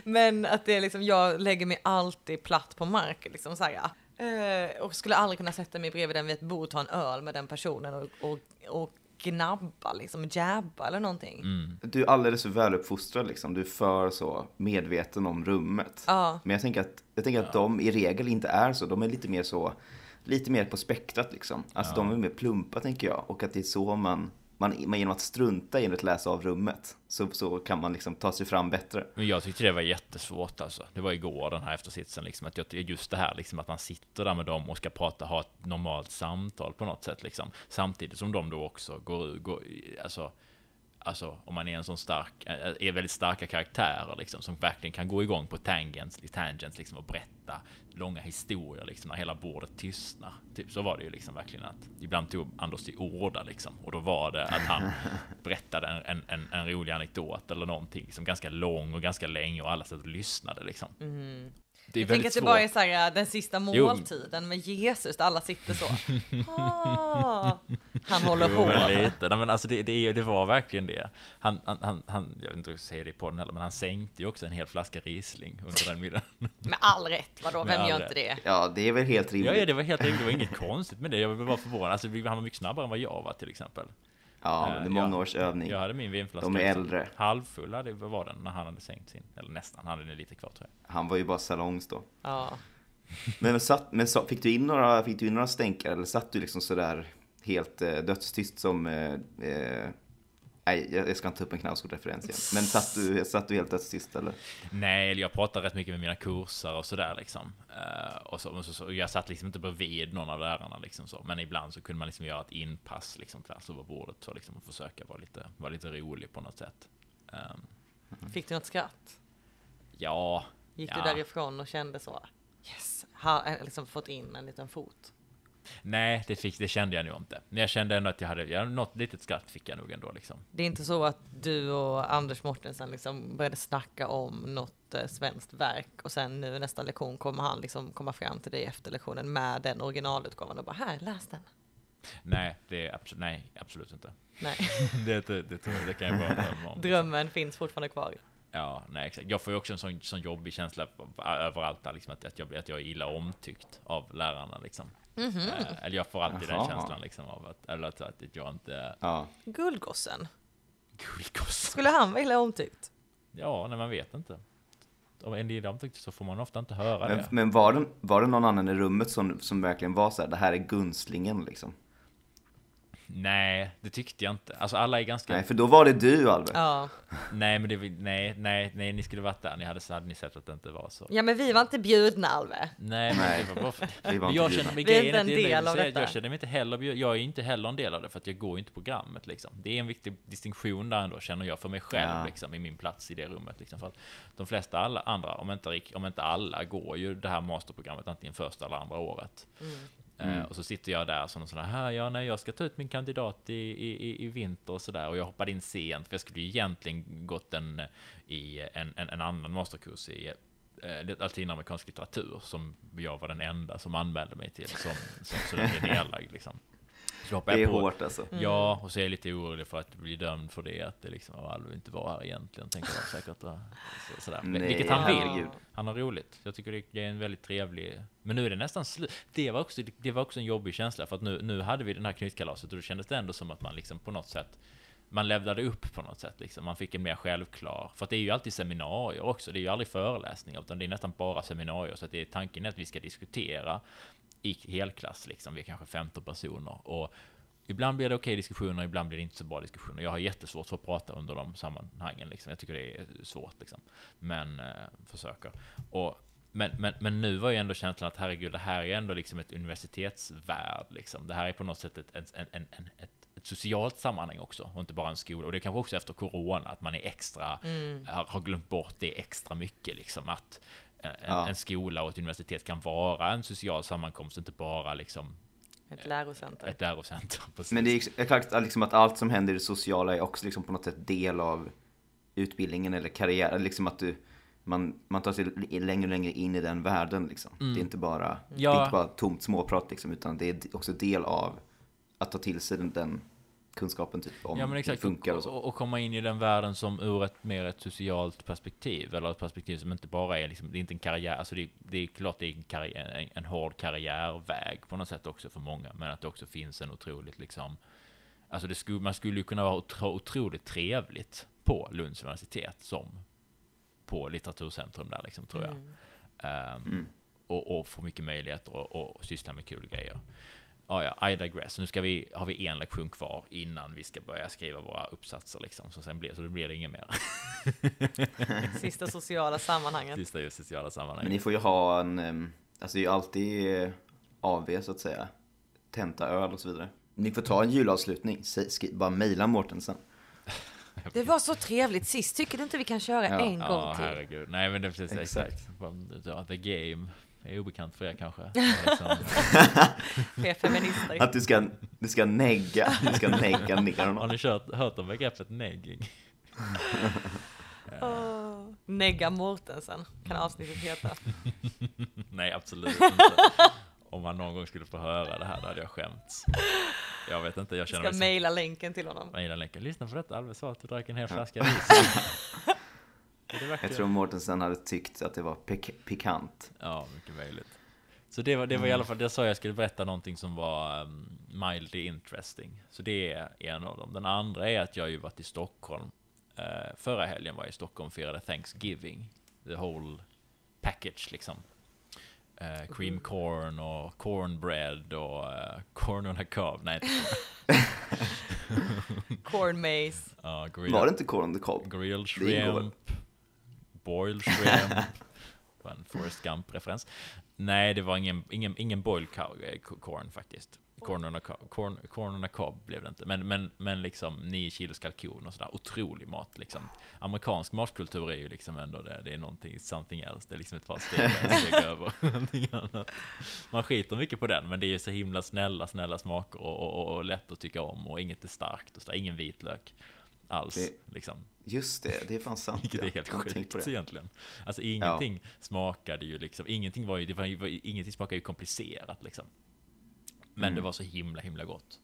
Men att det är liksom, jag lägger mig alltid platt på marken liksom så här, ja. Eh, och skulle aldrig kunna sätta mig bredvid den vid ett bord och ta en öl med den personen och, och, och gnabba liksom, jabba eller någonting. Mm. Du är alldeles för väluppfostrad liksom. Du är för så medveten om rummet. Ja. Men jag tänker att, jag tänker att de i regel inte är så. De är lite mer så, lite mer på spektrat liksom. Alltså de är mer plumpa tänker jag. Och att det är så man, man, man genom att strunta i att läsa av rummet så, så kan man liksom ta sig fram bättre. Men jag tyckte det var jättesvårt alltså. Det var igår den här eftersitsen liksom. Att jag, just det här liksom att man sitter där med dem och ska prata, ha ett normalt samtal på något sätt liksom. Samtidigt som de då också går, går alltså, alltså om man är en sån stark, är väldigt starka karaktärer liksom. Som verkligen kan gå igång på tangents, tangents liksom och berätta långa historier liksom när hela bordet tystnar. Typ så var det ju liksom verkligen att ibland tog Anders till orda liksom. Och då var det att han berättade en, en, en, en rolig anekdot eller någonting som ganska lång och ganska länge och alla satt och lyssnade liksom. Det är. Jag tänker att det svårt. bara är så här, den sista Jo. måltiden med Jesus, där alla sitter så. Ah, han håller Jo, på. men lite. Nej, men alltså det, det, det var verkligen det. Han, han, han, han, jag vet inte hur jag säga det på den heller, men han sänkte ju också en hel flaska Riesling under den middagen. Med all rätt, vadå, Med vem gör rätt. inte det? Ja, det är väl helt Ja, rimligt. ja, det var helt enkelt, det var inget konstigt med det. Jag var bara förvånad. Alltså, han var mycket snabbare än vad jag var till exempel. Ja, men det är många Ja. års övning. Jag hade min vinflaska. De är äldre. Halvfull hade, vad var den när han hade sänkt sin? Eller nästan, han hade den lite kvar tror jag. Han var ju bara salongs då. Ja. Men, satt, men sa- fick, du in några, fick du in några stänkare eller satt du liksom sådär helt eh, dödstyst som... Eh, eh, nej, jag, ska inte ta upp en knausgård-referens igen. Men satt du, satt du helt dödstyst eller? Nej, eller jag pratade rätt mycket med mina kursare och sådär liksom. Eh, och så, och så, så, jag satt liksom inte bredvid någon av lärarna liksom så. Men ibland så kunde man liksom göra ett inpass liksom tvärs över bordet så liksom och försöka vara lite, vara lite rolig på något sätt. Ehm, Fick du något skratt? ja, Gick Ja. du därifrån och kände så? Yes, har eh, liksom fått in en liten fot. Nej, det, fick, det kände jag nog inte. Men jag kände ändå att jag hade, jag, något litet skratt fick jag nog ändå liksom. Det är inte så att du och Anders Mortensen liksom började snacka om något eh, svenskt verk och sen nu nästa lektion kommer han liksom komma fram till dig efter lektionen med den originalutgåvan och bara här, läs den. Nej, det är absolut, nej, absolut inte. Nej, det, det, det, det kan jag bara drömma om. drömmen finns fortfarande kvar. Ja, nej exakt. Jag får ju också en sån, sån jobbig känsla på- överallt där, liksom, att, att, jag, att jag är illa omtyckt av lärarna. Liksom. Eh, eller jag får alltid Jaha. den känslan liksom, av att, eller att, att jag inte... Ja. Guldgossen, Guldgosse. skulle han vara illa omtyckt? Ja, nej man vet inte. Om en är illa omtyckt så får man ofta inte höra Men, det. men var, det, var det någon annan i rummet som, som verkligen var så här, det här är gunslingen liksom? Nej, det tyckte jag inte. Alltså alla är ganska... Nej, för då var det du Albert. Ja. Nej, men det, nej, nej, nej, ni skulle varit där. Ni hade, så hade ni sett att det inte var så. ja, men vi var inte bjudna Alve. Nej, men Nej. det var bara för... Vi var inte jag bjudna. känner mig Vi är grejen en del av jag- detta. Jag känner mig inte heller, bjud- jag är inte heller en del av det för att jag går inte programmet liksom. Det är en viktig distinktion där ändå känner jag för mig själv Ja. liksom i min plats i det rummet liksom. För att de flesta alla andra, om inte, om inte alla, går ju det här masterprogrammet antingen första eller andra året. Eh, och så sitter jag där som en sån här, ja nej jag ska ta ut min kandidat i, i, i- vinter och sådär och jag hoppade in sent för jag skulle ju egentligen gått en, i en, en, en annan masterkurs i eh, latinamerikansk litteratur som jag var den enda som anmälde mig till som, som student är nedlagd liksom. Så hoppade Det är jag på, hårt alltså. Ja, och så är jag lite orolig för att bli dömd för det, att det liksom av Alve inte var här egentligen, tänker jag säkert. Så, sådär. Nej, Vilket han vill. herregud. Han har roligt. Jag tycker det- det är en väldigt trevlig... Men nu är det nästan slut. Det var också, det var också en jobbig känsla, för att nu, nu hade vi den här knytkalaset och då kändes det ändå som att man liksom på något sätt man levlade upp på något sätt liksom. Man fick en mer självklar, för att det är ju alltid seminarier också. Det är ju aldrig föreläsningar, utan det är nästan bara seminarier. Så att det är tanken är att vi ska diskutera i helklass liksom. Vi är kanske 15 personer och Ibland blir det okej diskussioner, ibland blir det inte så bra diskussioner. Jag har jättesvårt för att prata under de sammanhangen. Liksom. Jag tycker det är svårt. Liksom. Men eh, försöker. Och, men, men, men nu var ju ändå känslan att herregud, det här är ändå liksom ett universitetsvärld. Liksom. Det här är på något sätt ett, en, en, en, ett, ett socialt sammanhang också, och inte bara en skola. Och det är kanske också efter corona, att man är extra, har, har glömt bort det extra mycket. Liksom, att en, Ja. en skola och ett universitet kan vara en social sammankomst, inte bara liksom Ett lärocenter. ett lärocenter. Precis. Men det är exakt liksom att allt som händer i det sociala är också liksom på något sätt del av utbildningen eller karriären. Liksom att du, man, man tar sig längre och längre in i den världen liksom. Det är inte bara, det är Ja. inte bara tomt småprat liksom, utan det är också del av att ta till sig den, den kunskapen typ om Ja men hur det exakt, funkar och och, så. och, och komma in i den världen som ur ett mer ett socialt perspektiv, eller ett perspektiv som inte bara är liksom, det är inte en karriär, alltså det, det är klart det är en, karriär, en, en hård karriärväg på något sätt också för många, men att det också finns en otroligt liksom, alltså det skulle, man skulle ju kunna vara otro, otroligt trevligt på Lunds universitet som på litteraturcentrum där liksom, tror jag. Ehm, Mm. och, och få mycket möjligheter och, och syssla med kul grejer. Ja, ja, I digress. Nu ska vi, har vi en lektion kvar innan vi ska börja skriva våra uppsatser liksom. Så sen blir, så det blir det inget mer. Sista sociala sammanhanget. Sista sociala sammanhang. Men ni får ju ha en, alltså det är ju alltid eh, AV så att säga. Tenta öl och så vidare. Ni får ta en julavslutning, bara mejla Mårtensen. Det var så trevligt sist. Tycker du inte vi kan köra Ja. en Ja, gång till? herregud. Nej, men det precis Exakt. exakt. Ja, The game är obekant för er kanske. Är Liksom, feminister. Att du ska, du ska negga, du ska negga ner har honom. ni kört, hört om begreppet negging? Åh. Negga Mortensen kan avsnittet heta. Nej, absolut inte. Om man någon gång skulle få höra det här, då hade jag skämts. Jag vet inte, jag känner Ska mig som... mejla länken till honom. Mejla länken. Lyssna på detta, Alve sa att du drack en hel flaska ris. Jag tror Mårtensen hade tyckt att det var pik- pikant. Ja, mycket möjligt. Så det var, det var i alla fall, det sa jag skulle berätta någonting som var um, mildly interesting. Så det är en av dem. Den andra är att jag ju varit i Stockholm. Uh, förra helgen var jag i Stockholm och firade Thanksgiving. The whole package liksom. Uh, cream corn och cornbread och uh, corn on a cob. Nej, inte Corn maze. uh, grilled, Var det inte Corn on the Cob? grilled shrimp. Boiled shrimp. var en Forrest Gump-referens. Nej, det var ingen, ingen, ingen boiled eh, corn faktiskt. Corn on, a cob, corn, corn on a cob blev det inte. Men, men, men liksom nio kilos kalkon och sådär. Otrolig mat liksom. Amerikansk matkultur är ju liksom ändå det. Det är någonting, something else. Det är liksom ett par steg, steg över någonting annat. Man skiter mycket på den, men det är ju så himla snälla, snälla smaker och, och, och, och lätt att tycka om. Och inget är starkt och sådär. Ingen vitlök alls. Det- Liksom. Just det, det är fan sant. Vilket är ja. helt sjukt egentligen. Alltså ingenting smakade ju liksom, ingenting var ju, det var ingenting smakade ju komplicerat liksom. Men Mm. det var så himla, himla gott.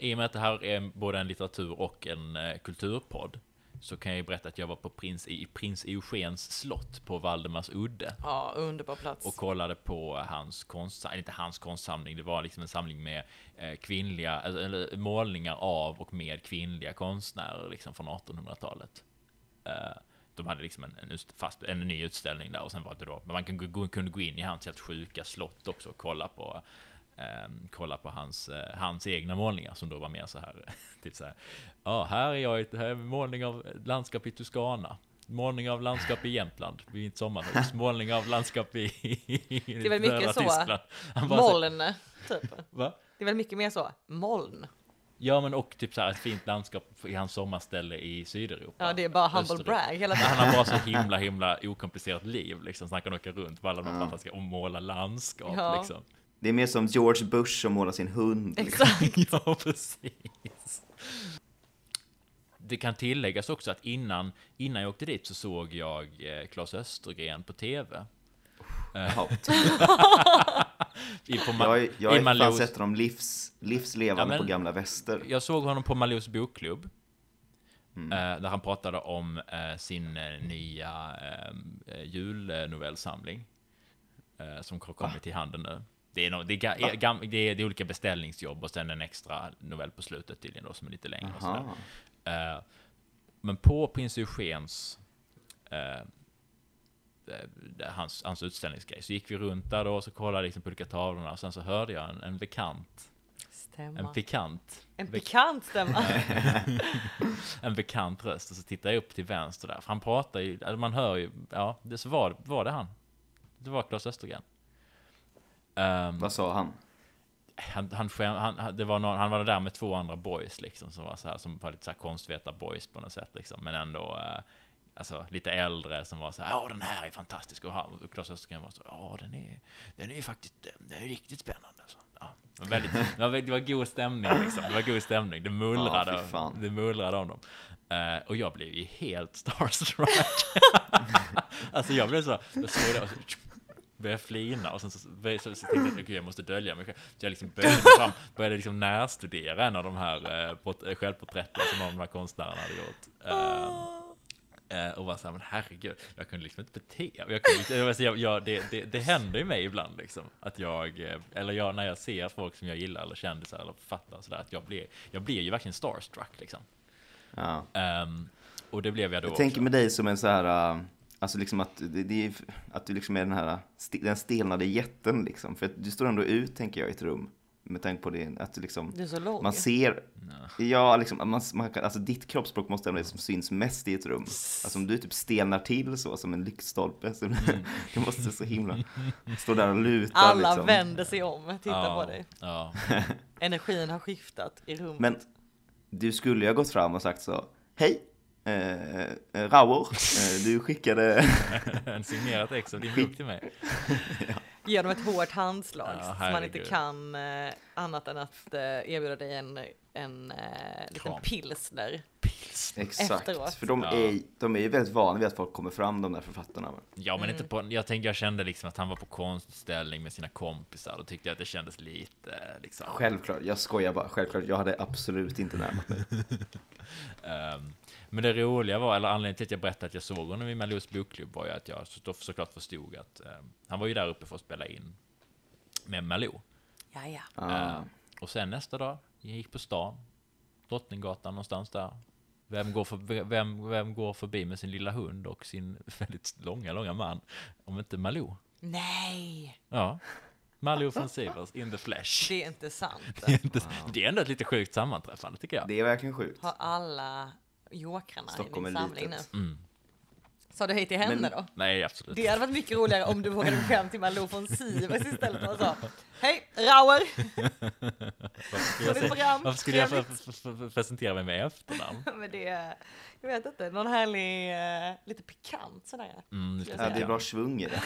I och med att det här är både en litteratur och en eh, kulturpodd så kan jag ju berätta att jag var på prins, i prins Eugens slott på Valdemars udde Ja, underbar plats. och kollade på hans konstsamling, inte hans konstsamling, det var liksom en samling med eh, kvinnliga, eller, eller målningar av och med kvinnliga konstnärer liksom från 1800-talet. Eh, de hade liksom en, en, fast, en ny utställning där och sen var det då, men man kunde gå, kunde gå in i hans helt sjuka slott också och kolla på eh, kolla på hans, eh, hans egna målningar som då var mer så här, typ så här, ja, här är jag, här är målning av landskap i Toscana. Målning av landskap i Jämtland vid ett sommarhus. Målning av landskap i, i Det är väl mycket så. Tyskland. Bara så- Moln, typ. Va? Det är väl mycket mer så. Moln. Ja, men och typ så här ett fint landskap i hans sommarställe i Sydeuropa. Ja, det är bara humble Österut. brag hela tiden. Han har bara så himla, himla okomplicerat liv liksom. Så han kan åka runt på alla de här fantastiska och måla landskap Ja. liksom. Det är mer som George Bush som målar sin hund. Liksom. Exakt. Ja, precis. Det kan tilläggas också att innan, innan jag åkte dit så såg jag eh, Claes Östergren på TV. Ja. I, på Jag, Ma- jag har i fan Malous- sett dem livs, livslevande Ja, på gamla väster. Jag såg honom på Malous bokklubb. Mm. eh, där han pratade om eh, sin eh, nya eh, julnovellsamling. Eh, som har kommit till handen nu. Det är, no, det, är, gam, det, är, det är olika beställningsjobb och sen en extra novell på slutet tydligen då som är lite längre. Och sådär. Eh, men på prins Eugens eh, eh, hans, hans utställningsgrej så gick vi runt där då och så kollade liksom på olika tavlorna och sen så hörde jag en, en bekant, en Stämma. pikant En pikant stämma. en bekant röst och så tittar jag upp till vänster där. För han pratar ju, alltså man hör ju, ja, det så var, var det han. Det var Claes Östergren. Ehm, Vad sa han? han, han, han, det var någon, han var där med två andra boys liksom, som var så här, som var lite så här konstvetar-boys på något sätt liksom, men ändå eh, alltså, lite äldre som var så här, ja den här är fantastisk och, han, och Claes Östergren var så, ja den är, den är faktiskt, den är riktigt spännande. Så. Det var, väldigt, det, var, det var god stämning liksom. Det var god stämning. Det mullrade, Ja, det mullrade om dem. Eh, och jag blev ju helt starstruck. alltså jag blev så, jag såg det och så började flina och sen så, så, så, så tänkte jag att okay, jag måste dölja mig själv. Så jag liksom började, fram, började liksom närstudera en av de här eh, port- eh, självporträtten som någon av de här konstnärerna hade gjort. Eh, och var såhär, men herregud, jag kunde liksom inte bete mig. Jag jag, det, det, det händer ju mig ibland liksom, att jag, eller jag, när jag ser folk som jag gillar, eller kändisar, eller författare sådär, att jag blir, jag blir ju verkligen starstruck liksom. Ja. Ehm, och det blev jag då Jag tänker också. med dig som en så här, alltså liksom att, det, det att du liksom är den här, den stelnade jätten liksom. För att du står ändå ut, tänker jag, i ett rum. Med tanke på det, att du liksom, Du är så lång. man ser, ja, liksom, man, man kan, alltså ditt kroppsspråk måste ändå liksom syns mest i ett rum. Alltså om du typ stelnar till så, som en lyktstolpe, så det måste så himla, stå där och luta Alla liksom. vänder sig om, tittar ja, på dig. Ja, Energin har skiftat i rummet. Men du skulle ju ha gått fram och sagt så, hej, eh, eh, Raoul, eh, du skickade en signerat ex av din bok till mig. Ge dem ett hårt handslag Ja, så man inte kan eh, annat än att eh, erbjuda dig en, en eh, liten Kram. pilsner. Exakt, Efteråt. för de, Ja. är, de är ju väldigt vana vid att folk kommer fram, de där författarna. Ja, men Mm. inte på, jag tänkte, jag kände liksom att han var på konstställning med sina kompisar, då tyckte jag att det kändes lite liksom. Självklart, jag skojar bara, självklart, jag hade absolut inte närmat mig. Ehm, men det roliga var, eller anledningen till att jag berättade att jag såg honom i Malous bokklubb var ju att jag så, såklart förstod att ehm, han var ju där uppe för att spela in med Malou. Ja, ja. Ah, Ehm, och sen nästa dag, jag gick på stan, Drottninggatan någonstans där. Vem går, för, vem, vem går förbi med sin lilla hund och sin väldigt långa, långa man? Om inte Malou. Nej, Ja. Malou von Sivers in the flesh. det är inte sant. Det är, inte, det är ändå ett lite sjukt sammanträffande tycker jag. det är verkligen sjukt. Har alla jokrarna Stockholm i din samling nu? litet. Mm. Sa du hej till henne Men- då? Nej, absolut. Det hade varit mycket roligare om du vågade fram till Malou von Sivers istället och sa Hej, Rauer! Varför skulle jag, varför skulle presentera mig med efternamn? Men det är, jag vet inte, någon härlig, eh, lite pikant sådär. Mm, jag Ja, det är bra svung i det.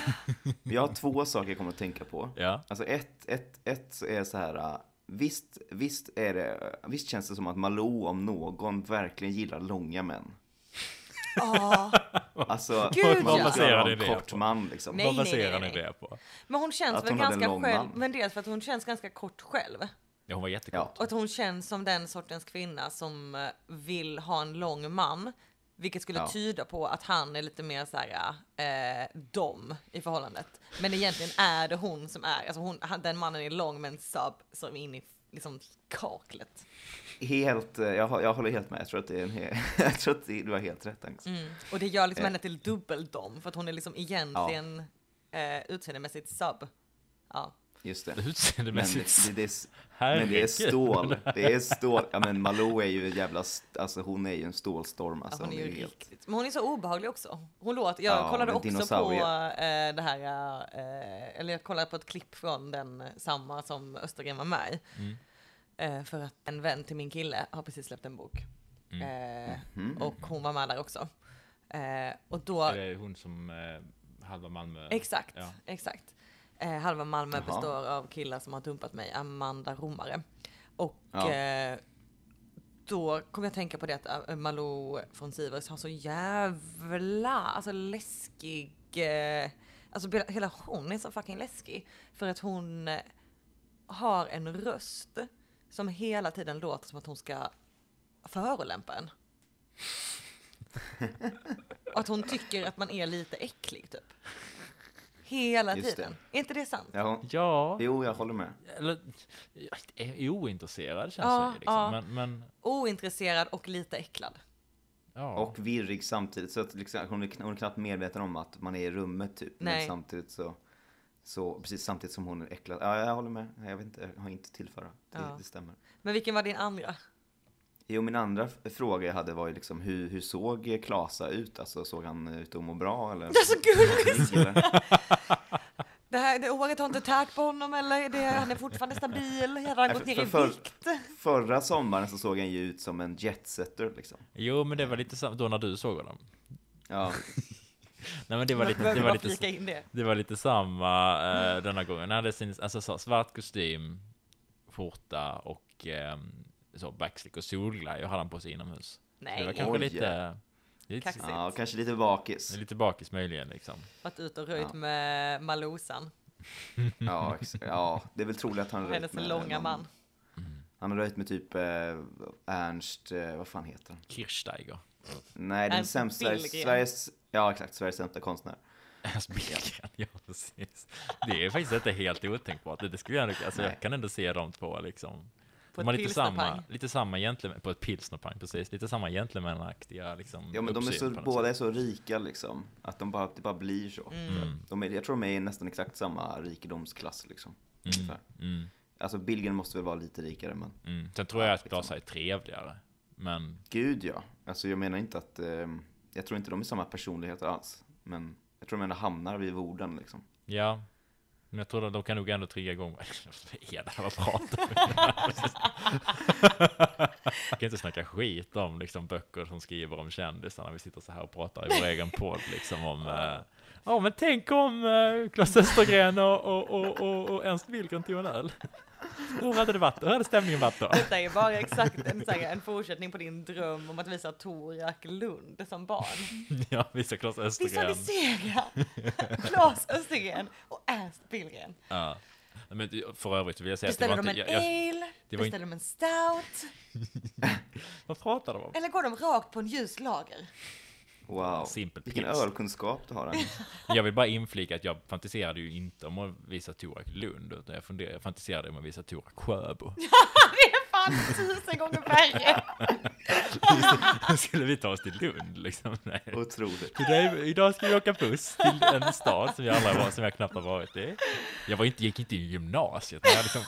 Jag har två saker jag kommer att tänka på. Ja. Alltså ett, ett, ett är så här, visst, visst, är det, visst känns det som att Malou om någon verkligen gillar långa män. Ja, Alltså, Gud, ja. Vad baserar ni en det kort på? man liksom. Nej, Vad baserar ni det på? men hon känns Att väl hon ganska lång själv, man. men dels för att hon känns ganska kort själv. Ja, hon var jättekort. Och att hon känns som den sortens kvinna som eh, vill ha en lång man. Vilket skulle Ja. tyda på att han är lite mer såhär, eh, dom i förhållandet. Men egentligen är det hon som är, alltså hon, den mannen är lång med en sub som är inne i liksom kaklet. Helt, eh, jag, jag håller helt med. Jag tror att det är en he- jag tror att det, du har helt rätt. Mm. Och det gör liksom Eh. henne till dubbeldom för att hon är liksom egentligen eh, utseendemässigt sub. Ja. Just det. Det Men utseendemässigt. det, det, är, men det är stål. Det är stål. Ja men Malou är ju en jävla, alltså hon är ju en stålstorm. Alltså, hon är ju helt, riktigt, men hon är så obehaglig också. Hon låter, jag Ja, kollade också på eh, det här, eh, eller jag kollade på ett klipp från den eh, samma som Östergren var med i. Mm. Eh, för att en vän till min kille har precis släppt en bok. Mm. Eh, Mhm. och hon var med där också. Eh, och då, Är det hon som eh, halva Malmö? exakt, Ja. exakt. Eh, halva Malmö Jaha. består av killar som har dumpat mig, Amanda Romare. Och Ja. eh, då kom jag att tänka på det att eh, Malou från Sivers har så jävla, alltså läskig, eh, alltså hela hon är så fucking läskig. För att hon eh, har en röst som hela tiden låter som att hon ska förolämpa en. Och att hon tycker att man är lite äcklig typ. Hela Just det. tiden. Är inte det sant? ja, Ja, jo, jag håller med. eller jag är ointresserad känns Ja, det liksom. ja. Men, men Ointresserad och lite äcklad. ja. Och virrig samtidigt. Så att liksom, hon, är, hon är knappt medveten om att man är i rummet typ. Nej. Men samtidigt så, så, precis samtidigt som hon är äcklad. Ja, jag håller med. Jag vet inte, jag har inte tillföra. Det, Ja. det stämmer. Men vilken var din andra? Jo, min andra fråga jag hade var ju liksom hur, hur såg Klasa ut? Alltså såg han ut att må bra eller? Det är så gulligt! Det här det året har inte tärt på honom eller det, han är fortfarande stabil? Har han gått för- ner i för- vikt? Förra sommaren så såg han ju ut som en jetsetter liksom. Jo, men det var lite samma, då när du såg honom. Ja, Nej men det var lite, det var lite, det. det var lite samma eh, denna gången. Han hade sin, alltså så, svart kostym, skjorta och eh, så backslick och solglajjor hade han på sig inomhus. Så det var Nej, kanske Oj. lite, lite, Kaxigt. Ja, kanske lite bakis. lite bakis möjligen liksom. varit ute och röjt Ja. med Malosan, Ja, ja, det är väl troligt att han röjt hennes med långa någon- man. Han har röjt med typ eh, Ernst, eh, vad fan heter han? Kirchsteiger. Nej, den sämsta, Sveriges, Billgren. Sveriges, ja exakt, Sveriges sämsta konstnär. Ernst Billgren, ja precis. Det är faktiskt inte helt otänkbart. Det skulle jag, alltså, Nej. jag kan ändå se de två liksom. På de har ett lite samma, lite samma gentleman, på ett pilsnerpang precis, lite samma gentlemanaktiga liksom. Ja men de är så, båda är sätt. så rika liksom, att de bara, det bara blir så. Mm. De är, jag tror de är i nästan exakt samma rikedomsklass liksom. ungefär. Mm, Alltså Billgren måste väl vara lite rikare men mm. Sen tror jag att Klasa är trevligare. Men gud ja. Alltså jag menar inte att, eh, jag tror inte de är samma personligheter alls. Men jag tror de ändå hamnar vid orden liksom. ja, men jag tror att de kan nog ändå trigga igång. Här? Vad pratar vi Jag kan inte snacka skit om liksom, böcker som skriver om kändisar när vi sitter så här och pratar i vår egen podd liksom om eh, Ja men tänk om uh, Claes Östergren och, och, och, och, och Ernst Billgren tog en öl. Hur hade det varit? Hur hade stämningen varit då? Detta är bara exakt en, så här, en fortsättning på din dröm om att visa Torak Lund som barn. Ja, visa Claes Östergren. Visualisera Claes Östergren och Ernst Billgren. Ja. Men för övrigt vill jag säga att det Beställer var de inte... en Jag, ale? det Beställer de en stout? vad pratar de om? Eller går de rakt på en ljus lager? Wow, Simpel vilken pils. ölkunskap du har. Annie. Jag vill bara inflika att jag fantiserade ju inte om att visa Torak Lund, utan jag, funderade, jag fantiserade om att visa Torak Sjöbo. Det är fan tusen gånger värre! Skulle vi ta oss till Lund liksom? Nej. Otroligt. Idag, idag ska vi åka buss till en stad som jag, aldrig var, som jag knappt har varit i. Jag var inte, gick inte i gymnasiet, men jag liksom,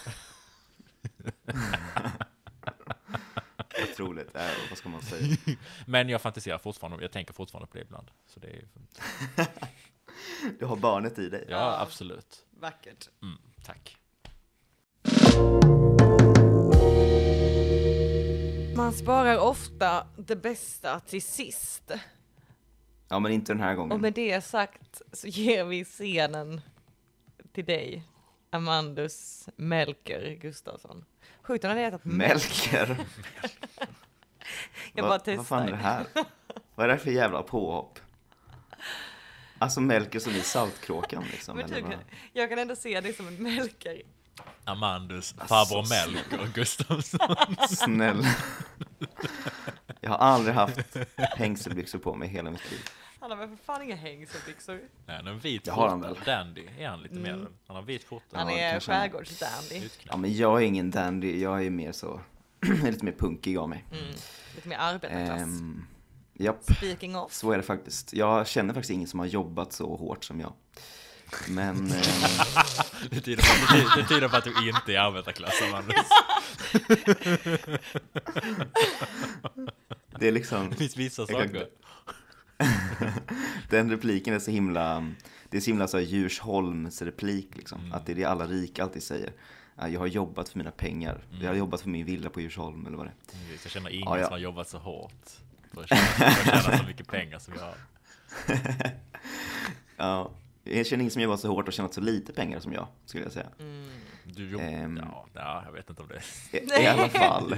Otroligt. Äh, vad ska man säga? Men jag fantiserar fortfarande, jag tänker fortfarande på det ibland. Så det är, Du har barnet i dig. ja, Ja. absolut. Vackert. Mm, tack. Man sparar ofta det bästa till sist. Ja, men inte den här gången. Och med det sagt så ger vi scenen till dig, Amandus Melker Gustafsson. Sjukt hon hade hetat Melker. Jag bara testar. Vad fan är det här? Vad är det här för jävla påhopp? Alltså Melker som i Saltkråkan liksom. Men kan, jag kan ändå se dig som en Melker. Amandus Alltså, farbror Melker Gustafsson. Snälla. Jag har aldrig haft hängselbyxor på mig hela mitt liv. Han har väl för fan inga hängselbyxor. Nej, han har en vit Det har han väl. Dandy är han lite mer. Mm. Han har vit skjorta. Han är skärgårdsdandy. Ja, men jag är ingen dandy. Jag är mer så, lite mer punkig av mig. Mm. Lite mer arbetarklass. Ehm, japp, Speaking of. så är det faktiskt. Jag känner faktiskt ingen som har jobbat så hårt som jag. Men ehm, Det tyder, på, det, tyder, det tyder på att du inte är arbetarklass, Amandus. det är liksom, Det finns vissa Jag kan- saker. den repliken är så himla, det är så himla så här Djursholms replik liksom. Mm. Att det är det alla rika alltid säger. Ja, Jag har jobbat för mina pengar. Jag har jobbat för min villa på Djursholm eller vad det är. Mm, Jag känner ingen Ja, ja. som har jobbat så hårt för att tjäna, för att tjäna så mycket pengar som jag har. Ja, jag känner ingen som jobbat så hårt och tjänat så lite pengar som jag, skulle jag säga. Mm. Du jobb... Ehm. ja, ja, jag vet inte om det I, i alla fall.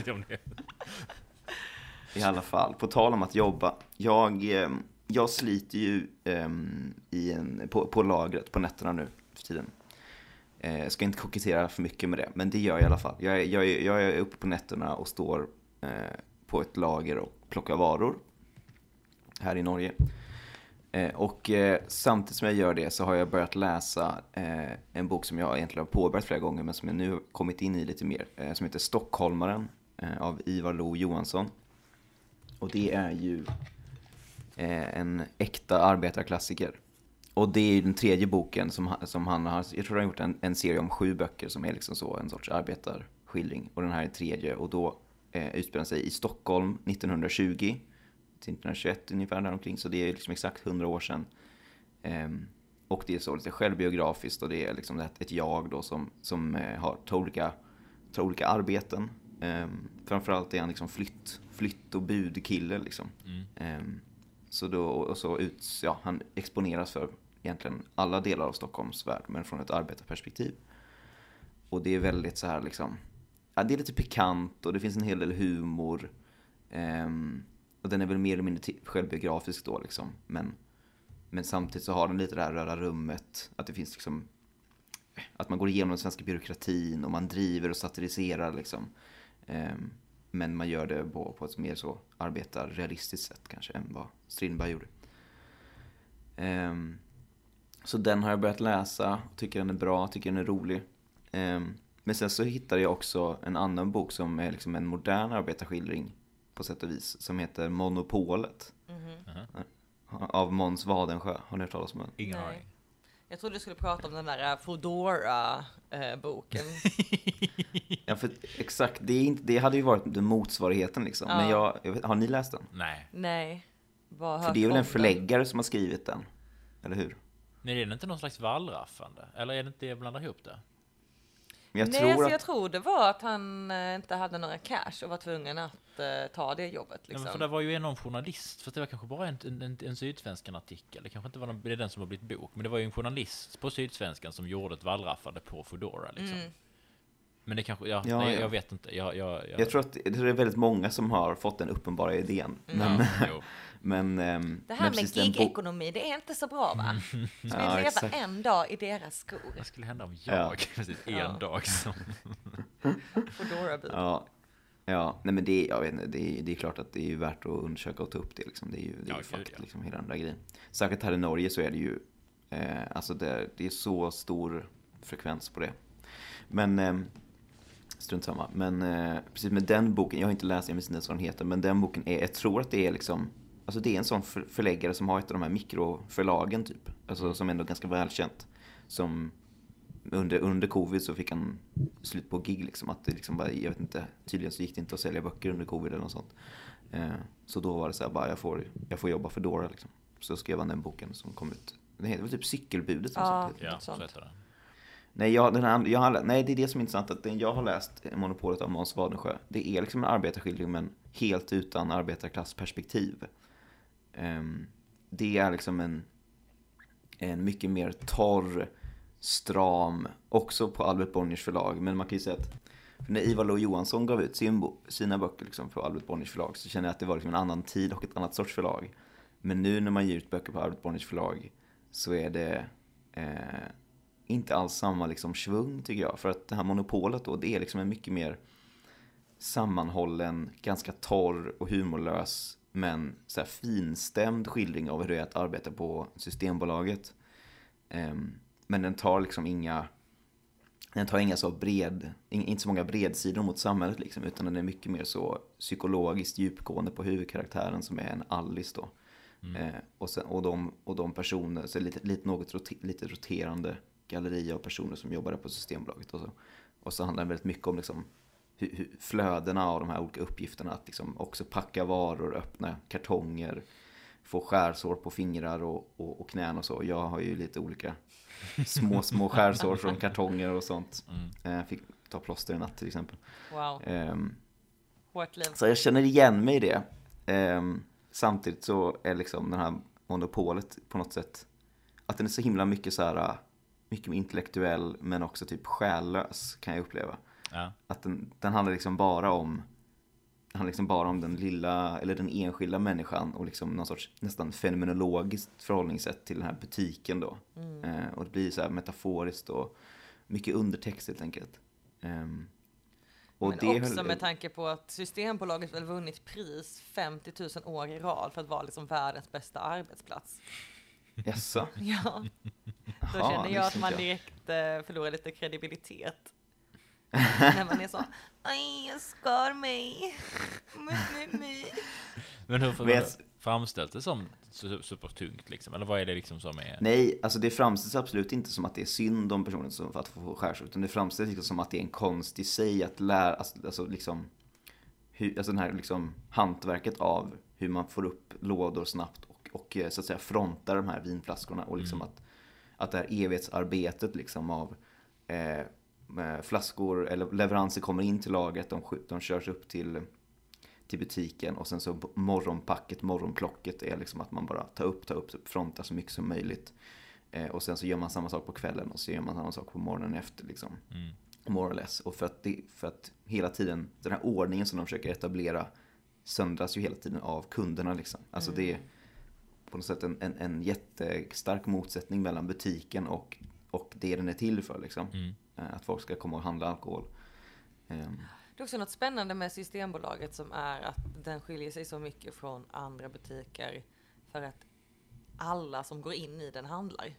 I alla fall, på tal om att jobba. Jag, eh, jag sliter ju um, i en, på, på lagret på nätterna nu för tiden. Eh, ska inte kokettera för mycket med det, men det gör jag i alla fall. Jag, är- jag, jag är uppe på nätterna och står eh, på ett lager och plockar varor här i Norge. Eh, Och eh, samtidigt som jag gör det så har jag börjat läsa eh, en bok som jag egentligen har påbörjat flera gånger men som jag nu har kommit in i lite mer. Eh, som heter Stockholmaren eh, av Ivar Lo Johansson. Och det är ju en äkta arbetarklassiker. Och det är ju den tredje boken som, som han har, jag tror han har gjort en, en serie om sju böcker som är liksom så en sorts arbetarskildring. Och den här är tredje och då eh, utspelar sig i Stockholm 1920 till 1921 ungefär däromkring. Så det är liksom exakt 100 år sedan. Ehm, och det är så lite självbiografiskt och det är liksom ett, ett jag då som, som eh, har tar olika, tar olika arbeten. Um, framförallt är han liksom flytt, flytt och budkille liksom. Mm. Så då, och så ut, ja, han exponeras för egentligen alla delar av Stockholms värld, men från ett arbetarperspektiv. Och det är väldigt så här liksom, ja, det är lite pikant och det finns en hel del humor. Um, och den är väl mer eller mindre självbiografisk då liksom. Men, men samtidigt så har den lite det här röda rummet. Att det finns liksom eh, att man går igenom den svenska byråkratin och man driver och satiriserar liksom. Um, men man gör det på, på ett mer så arbetarrealistiskt sätt kanske än vad Strindberg gjorde. Ehm, så den har jag börjat läsa, tycker den är bra, tycker den är rolig. Ehm, men sen så hittade jag också en annan bok som är liksom en modern arbetarskildring på sätt och vis, som heter Monopolet. Av Måns Wadensjö, har ni hört talas om den? Ingen aning. Jag trodde du skulle prata om den där Foodora-boken. Ja, för exakt, det, är inte, det hade ju varit den motsvarigheten liksom. Men jag, har ni läst den? Nej. Nej, bara För det är väl en den. förläggare som har skrivit den? Eller hur? Nej, det är inte någon slags wallraffande? Eller är det inte jag blandar ihop det? Men jag Nej, tror så att... jag tror det var att han eh, inte hade några cash och var tvungen att eh, ta det jobbet. Ja, Liksom. men för det var ju någon journalist, för det var kanske bara en, en, en, en Sydsvenskan artikel. Det kanske inte var någon, det den som har blivit bok, men det var ju en journalist på Sydsvenskan som gjorde ett wallraffande på Foodora liksom. Mm. Men det kanske, ja, Ja, nej, ja. jag vet inte. Jag, jag, jag, Jag tror att det är väldigt många som har fått den uppenbara idén. Men, ja, jo. men, ehm, Det men här med den bo- gigekonomi, det är inte så bra va? Ska vi Ja, leva exakt. en dag i deras skor? Vad skulle hända om jag, Ja. precis en Ja. dag som... Foodora-bud. Ja, nej men det, jag vet inte, det, är, det är klart att det är värt att undersöka och ta upp det. Liksom. Det är ju, det är Ja, fakt, ja. liksom, hela den där grejen. Särskilt här i Norge så är det ju, eh, alltså det, det är så stor frekvens på det. Men, eh, strunt samma. Men eh, precis med den boken, jag har inte läst, jag minns inte ens vad den heter, men den boken är, jag tror att det är liksom, alltså det är en sån för, förläggare som har ett av de här mikroförlagen typ. Alltså som ändå är ganska välkänt. Som under, under covid så fick han slut på gig liksom. Att det liksom bara, jag vet inte, tydligen så gick det inte att sälja böcker under covid eller något sånt. Eh, så då var det så här bara, jag får, jag får jobba för Dora liksom. Så skrev han den boken som kom ut. Den heter väl typ Cykelbudet? Ja. sånt. Ja, så heter det. Nej, jag, den här, jag har, nej, det är det som är intressant. Att den jag har läst, Monopolet av Måns Wadensjö, det är liksom en arbetarskildring men helt utan arbetarklassperspektiv. Ehm, det är liksom en, en mycket mer torr, stram, också på Albert Bonniers förlag. Men man kan ju säga att för när Ivar Lo-Johansson gav ut sin bo, sina böcker liksom på Albert Bonniers förlag så känner jag att det var liksom en annan tid och ett annat sorts förlag. Men nu när man ger ut böcker på Albert Bonniers förlag så är det eh, inte alls samma liksom svung tycker jag. För att det här monopolet då, det är liksom en mycket mer sammanhållen, ganska torr och humorlös men så här finstämd skildring av hur det är att arbeta på Systembolaget. Ehm, men den tar liksom inga den tar inga så bred, in- inte så många bredsidor mot samhället liksom, utan den är mycket mer så psykologiskt djupgående på huvudkaraktären som är en Alice då. Eh, och, sen, och, de, och de personer, så lite, lite, något rote, lite roterande galleri av personer som jobbar på Systembolaget och så. Och så handlar det väldigt mycket om liksom hur, hur, flödena av de här olika uppgifterna, att liksom också packa varor, öppna kartonger, få skärsår på fingrar och, och, och knän och så. Jag har ju lite olika små, små skärsår från kartonger och sånt. Mm. Eh, fick ta plåster i natt till exempel. Wow, hårt liv. så jag känner igen mig i det. Ehm, samtidigt så är liksom den här monopolet på något sätt, att den är så himla mycket så här, mycket mer intellektuell men också typ själlös kan jag uppleva. Ja. Att den, den handlar liksom bara om det handlar liksom bara om den lilla, eller den enskilda människan och liksom någon sorts nästan fenomenologiskt förhållningssätt till den här butiken då. Eh, och det blir så här metaforiskt och mycket undertext helt enkelt. Ehm, och Men också höll- med tanke på att Systembolaget väl vunnit pris 50 000 år i rad för att vara liksom världens bästa arbetsplats. Jaså? Ja, då Jaha, känner jag att man inte jag. direkt eh, förlorar lite kredibilitet. När man är så, aj jag skar mig. Men hur Men jag- framställs det som su- supertungt liksom? Eller vad är det liksom som är... Nej, alltså det framställs absolut inte som att det är synd om personen som för att få skärsår, utan det framställs liksom som att det är en konst i sig att lära, alltså, alltså liksom, hur, alltså den här liksom hantverket av hur man får upp lådor snabbt och, och eh, så att säga frontar de här vinflaskorna och liksom att, att det här evighetsarbetet liksom av eh, flaskor eller leveranser kommer in till lagret, de, de körs upp till till butiken och sen så morgonpacket, morgonplocket är liksom att man bara tar upp, tar upp, frontar så mycket som möjligt. Eh, och sen så gör man samma sak på kvällen och så gör man samma sak på morgonen efter liksom. Mm. More or less. Och för att, det, för att hela tiden, den här ordningen som de försöker etablera söndras ju hela tiden av kunderna liksom. Alltså det är på något sätt en, en, en jättestark motsättning mellan butiken och, och det den är till för liksom. Mm. Eh, Att folk ska komma och handla alkohol. Ehm, Det är också något spännande med Systembolaget som är att den skiljer sig så mycket från andra butiker för att alla som går in i den handlar.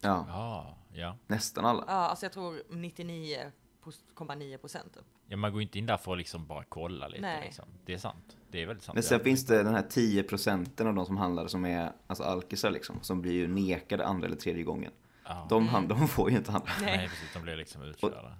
Ja, Ja, ja. nästan alla. Ja, alltså jag tror 99,9 procent typ. Ja, man går inte in där för att liksom bara kolla lite. Nej. Liksom. Det är sant. Det är väldigt sant. Men sen finns det den här 10 procenten av de som handlar som är alltså alkisar liksom, som blir ju nekade andra eller tredje gången. Ja. De, hand, de får ju inte handla. Nej, precis. De blir liksom utkörda.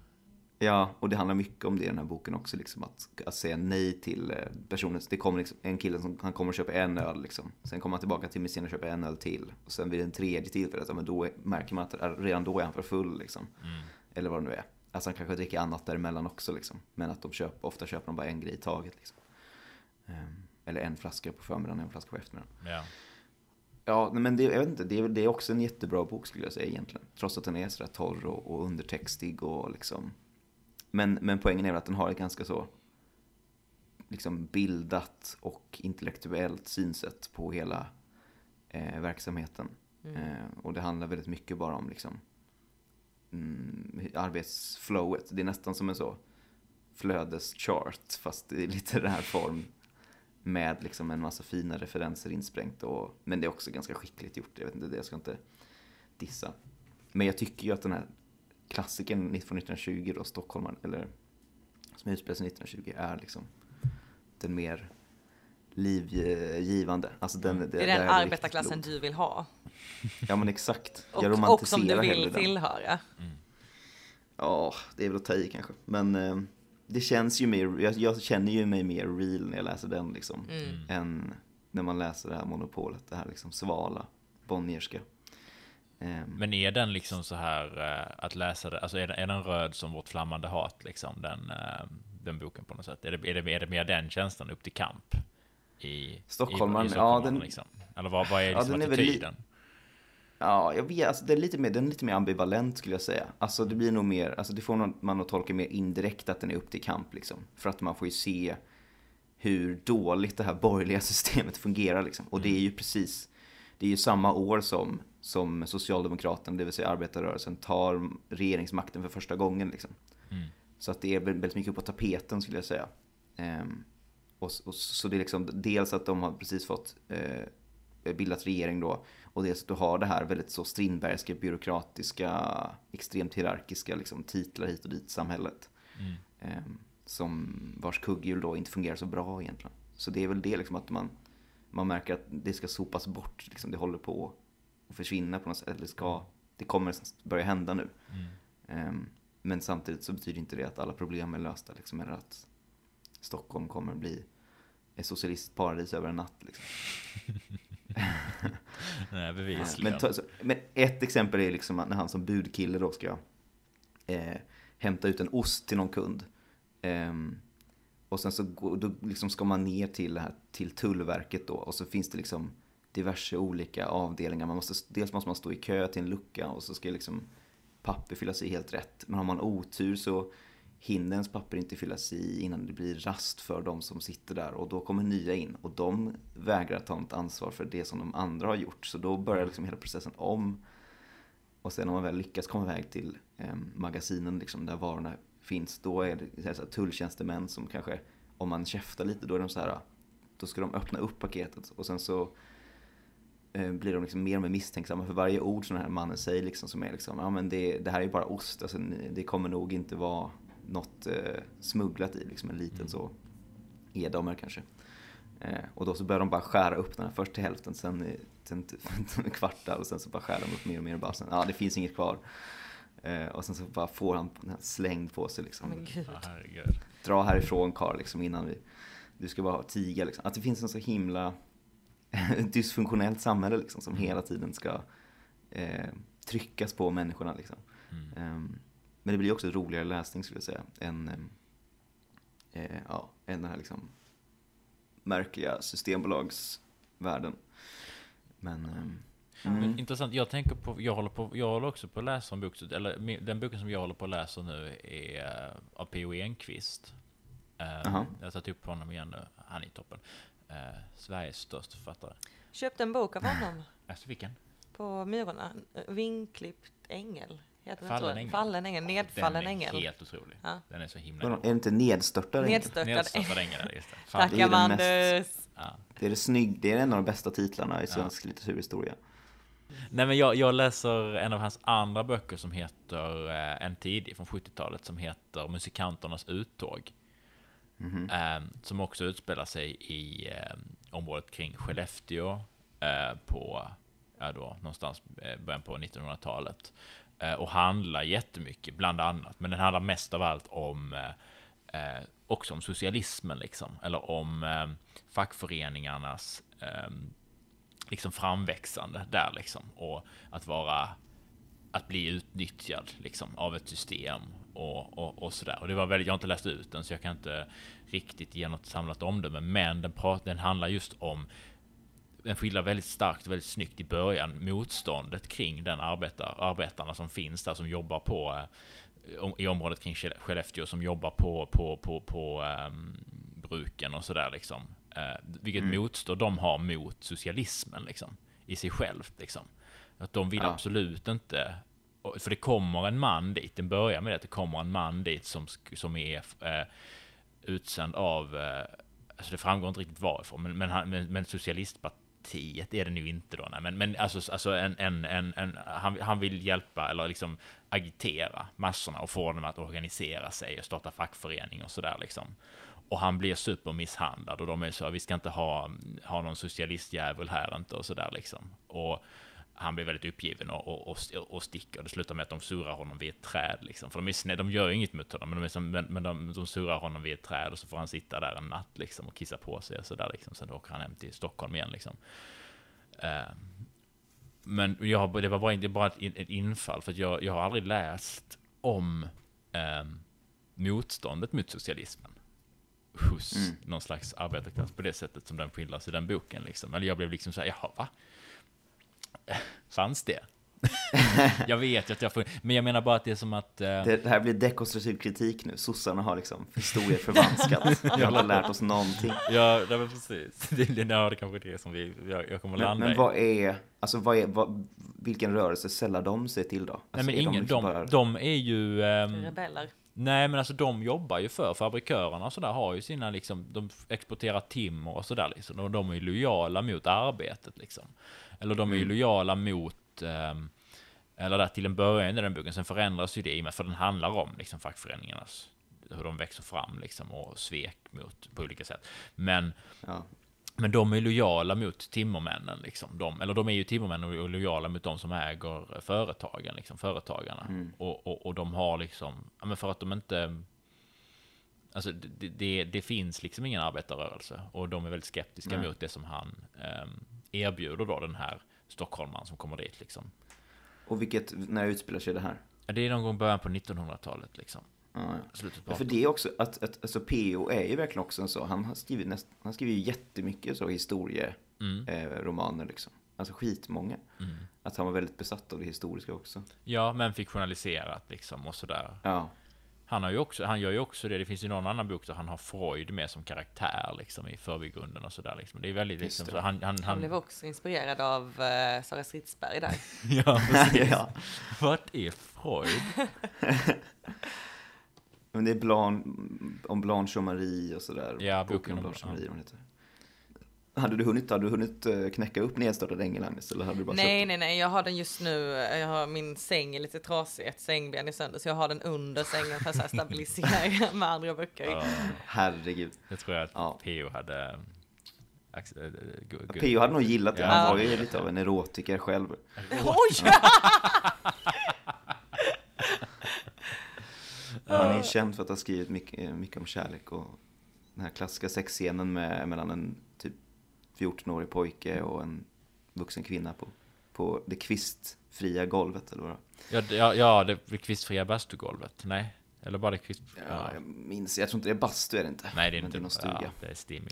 Ja, och det handlar mycket om det i den här boken också, liksom, att, att säga nej till eh, personen. Det kommer liksom, en kille som han kommer och köper en öl, liksom. sen kommer han tillbaka till museet och köper en öl till. Och sen vid en tredje tillfälle, ja, men då är, märker man att redan då är han för full. Liksom. Mm. Eller vad det nu är. Alltså han kanske dricker annat däremellan också, liksom. men att de köper, ofta köper de bara en grej i taget. Liksom. Ehm, eller en flaska på förmiddagen och en flaska på eftermiddagen. Ja. Ja, men det, jag vet inte, det, är, det är också en jättebra bok skulle jag säga egentligen. Trots att den är sådär torr och, och undertextig och liksom. Men, men poängen är väl att den har ett ganska så liksom bildat och intellektuellt synsätt på hela eh, verksamheten. Eh, och det handlar väldigt mycket bara om liksom mm, arbetsflowet. Det är nästan som en så flödeschart fast i litterär form med liksom en massa fina referenser insprängt. Och, men det är också ganska skickligt gjort. Jag vet inte, det jag ska inte dissa. Men jag tycker ju att den här klassikern från 1920 då, Stockholmaren, eller som utspelar sig 1920, är liksom den mer livgivande. Alltså den, det, Det är den det riktigt arbetarklassen du vill ha. Ja men exakt. Och, jag och som du romantiserar vill den. tillhöra. Ja, det är väl att ta i kanske. Men eh, det känns ju mer, jag, jag känner ju mig mer real när jag läser den liksom. Mm. Än när man läser det här monopolet, det här liksom svala, Bonnierska. Ehm, Men är den liksom så här eh, att läsa det, alltså är den, är den röd som vårt flammande hat liksom, den, eh, den boken på något sätt? Är det, är det, är det mer den känslan upp till kamp? I, Stockholmaren, i, i ja, Stockholmaren, den- liksom? Eller vad, vad är Ja, liksom är väl li- attityden? Ja, jag vet, alltså, den, är lite mer, den är lite mer ambivalent skulle jag säga. Alltså det blir nog mer, alltså det får man nog tolka mer indirekt att den är upp till kamp liksom. För att man får ju se hur dåligt det här borgerliga systemet fungerar liksom. Och det är ju precis, det är ju samma år som, som Socialdemokraterna, det vill säga arbetarrörelsen, tar regeringsmakten för första gången liksom. Mm. Så att det är väl väldigt mycket på tapeten skulle jag säga. Ehm, och, och, så det är liksom dels att de har precis fått eh, bildat regering då. Och dels att du har det här väldigt så Strindbergska, byråkratiska, extremt hierarkiska liksom, titlar hit och dit i samhället. Mm. Ehm, som vars kugghjul då inte fungerar så bra egentligen. Så det är väl det liksom att man, man märker att det ska sopas bort. Liksom, det håller på att försvinna på något sätt. Eller ska, det kommer börja hända nu. Mm. Ehm, men samtidigt så betyder inte det att alla problem är lösta. Liksom, eller att Stockholm kommer bli ett socialistiskt paradis över en natt. Liksom. Nej, bevisligen. Men, ta, så, men ett exempel är liksom när han som budkille då ska eh, hämta ut en ost till någon kund. Eh, och sen så går, då liksom ska man ner till, det här, till Tullverket då. Och så finns det liksom diverse olika avdelningar. Man måste, dels måste man stå i kö till en lucka och så ska liksom papper fyllas i helt rätt. Men har man otur så hinner ens papper inte fyllas i innan det blir rast för de som sitter där. Och då kommer nya in och de vägrar ta något ansvar för det som de andra har gjort. Så då börjar liksom hela processen om. Och sen om man väl lyckas komma iväg till eh, magasinen liksom, där varorna finns, då är det så här, så här, tulltjänstemän som kanske, om man käftar lite, då är de så här, då ska de öppna upp paketet och sen så ehm, blir de liksom mer och mer misstänksamma för varje ord som den här mannen säger liksom, som är liksom, ja men det, det här är ju bara ost, alltså, det kommer nog inte vara något eh, smugglat i, liksom en liten så edamer kanske. Eh, och då så börjar de bara skära upp den här först till hälften, sen, sen till kvartar och sen så bara skär de upp mer och mer och bara sen, ja det finns inget kvar. Eh, och sen så bara får han den här slängd på sig liksom. Men gud. Dra härifrån karl liksom innan vi, du ska bara tiga liksom. Att det finns en så himla dysfunktionellt samhälle liksom som hela tiden ska eh, tryckas på människorna liksom. Mm. Ehm, men det blir också roligare läsning skulle jag säga än, ehm, eh, ja, än den här liksom märkliga systembolagsvärlden. Men ehm, Men intressant, jag tänker på, jag håller, på, jag håller också på att läsa en bok, eller den boken som jag håller på att läsa nu är eh, av P.O. Enquist. Eh, Jaha. jag har tagit upp honom igen nu, han är toppen. Eh, Sveriges största författare. Köpte en bok av honom Alltså vilken? på Myrorna. Vinklippt ängel. Heter Fallen ängel. Fallen ängel. Nedfallen Den är ängel. helt otrolig. Ja. Den är så himla Vadå. Är det inte nedstörtad ängel? Nedstörtad ängel. Ängel. Tack Amandus. Ja. Det är det snygg, det är en av de bästa titlarna i svensk litteraturhistoria. Nej men jag, jag läser en av hans andra böcker som heter, eh, en tidig från 70-talet, som heter Musikanternas uttåg. Eh, som också utspelar sig i eh, området kring Skellefteå eh, på, ja då, någonstans eh, början på 1900-talet. Eh, och handlar jättemycket, bland annat, men den handlar mest av allt om eh, eh också om socialismen liksom, eller om eh, fackföreningarnas eh, liksom framväxande där liksom. Och att vara att bli utnyttjad liksom av ett system och, och, och sådär. Och det var väldigt, jag har inte läst ut den så jag kan inte riktigt ge något samlat omdöme, men den, prat, den handlar just om den skildrar väldigt starkt väldigt snyggt i början motståndet kring den arbetar, arbetarna som finns där som jobbar på eh, i området kring Skelle- Skellefteå som jobbar på, på, på, på ehm, bruken och sådär liksom. Eh, vilket motstånd de har mot socialismen liksom i sig självt liksom. Att de vill Ja. absolut inte för det kommer en man dit, den börjar med att det kommer en man dit som, som är eh, utsänd av, eh, alltså det framgår inte riktigt varifrån, men, men, han, men, men socialistpartiet är det nu inte då, nej, men, men alltså, alltså en, en, en, en, han, han vill hjälpa eller liksom agitera massorna och få dem att organisera sig och starta fackförening och sådär liksom. Och han blir supermisshandlad och de är så, vi ska inte ha, ha någon socialistjävel här inte och sådär liksom. Och han blir väldigt uppgiven och, och, och, och sticker. Det slutar med att de surrar honom vid ett träd. Liksom. För de, är snä, de gör ju inget mot honom, men de, är som, men, men de, de surrar honom vid ett träd och så får han sitta där en natt liksom, och kissa på sig. Och så där, liksom. Sen åker han hem till Stockholm igen. Liksom. Eh, men jag, det var bara, det bara ett, ett infall, för jag, jag har aldrig läst om eh, motståndet mot socialismen hos Mm. någon slags arbetarklass på det sättet som den skildras i den boken. Liksom. Eller jag blev liksom så här, jaha, va? Fanns det? jag vet ju att jag får, men jag menar bara att det är som att... eh, Det, det här blir dekonstruktiv kritik nu. Sossarna har liksom historier förvanskat. Vi har lärt oss någonting. Ja, det var precis. Det, det, ja, det kanske är det som vi, jag, jag kommer Men, landa men i. vad är, alltså vad är, vad, vilken rörelse sällar de sig till då? Alltså, Nej, men ingen, liksom de, bara- de är ju... ehm, Rebeller. nej, men alltså de jobbar ju för fabrikörerna och sådär, har ju sina liksom, de exporterar timmer och sådär liksom, och de är ju lojala mot arbetet liksom. Eller de är ju lojala mot, ehm, eller där till en början i den boken, sen förändras ju det i och med, för den handlar om liksom fackföreningarnas, hur de växer fram liksom och svek mot, på olika sätt. Men Ja. Men de är lojala mot timmermännen, liksom. De, eller de är ju timmermän och lojala mot de som äger företagen, liksom, företagarna. Mm. Och, och, och de har liksom, ja men för att de inte... Alltså det, det, det finns liksom ingen arbetarrörelse och de är väldigt skeptiska Nej. mot det som han ehm, erbjuder då, den här stockholmaren som kommer dit liksom. Och vilket, när utspelar sig det här? Ja, Det är någon gång början på 1900-talet liksom. Ja, ja. Ja, för det är också, att, att alltså PO är ju verkligen också en så, han har skrivit, näst, han skriver ju jättemycket så historieromaner Mm. eh, liksom. Alltså skitmånga. Mm. Att han var väldigt besatt av det historiska också. Ja, men fiktionaliserat liksom och sådär. Ja, Han, har ju också, han gör ju också det, det finns ju någon annan bok där han har Freud med som karaktär liksom i förbigrunden och sådär liksom. Det är väldigt liksom, det. så han, han, Han blev också inspirerad av uh, Sara Stridsberg där. Ja, precis. ja. Vart är Freud? Men det är Blanc, om Blanche och Marie och sådär. Ja, boken boken om Blanche och ja. Marie, hon heter. Hade du hunnit, hade du hunnit eh, knäcka upp Nedstörtad ängel, Agnes? Eller hade du bara Nej, köpt nej, nej, jag har den just nu. Jag har min säng är lite trasig, ett sängben är sönder, så jag har den under sängen för att så här stabilisera med andra böcker. Ja, Herregud. det tror jag att Ja. P.O. hade... Äh, gu- gu- P.O. hade nog gillat det. Ja. Han var ju lite av en erotiker själv. Oj! Han är känd för att ha skrivit mycket, eh, mycket om kärlek och den här klassiska sexscenen med, mellan en 14-årig pojke och en vuxen kvinna på, på det kvistfria golvet eller vad det. Ja, ja, ja, det kvistfria bastugolvet. Nej, eller bara det kvist... Ja, jag minns, jag tror inte det är bastu är det inte. Nej, det är Men inte någon stuga. Ja, det är Stimmy.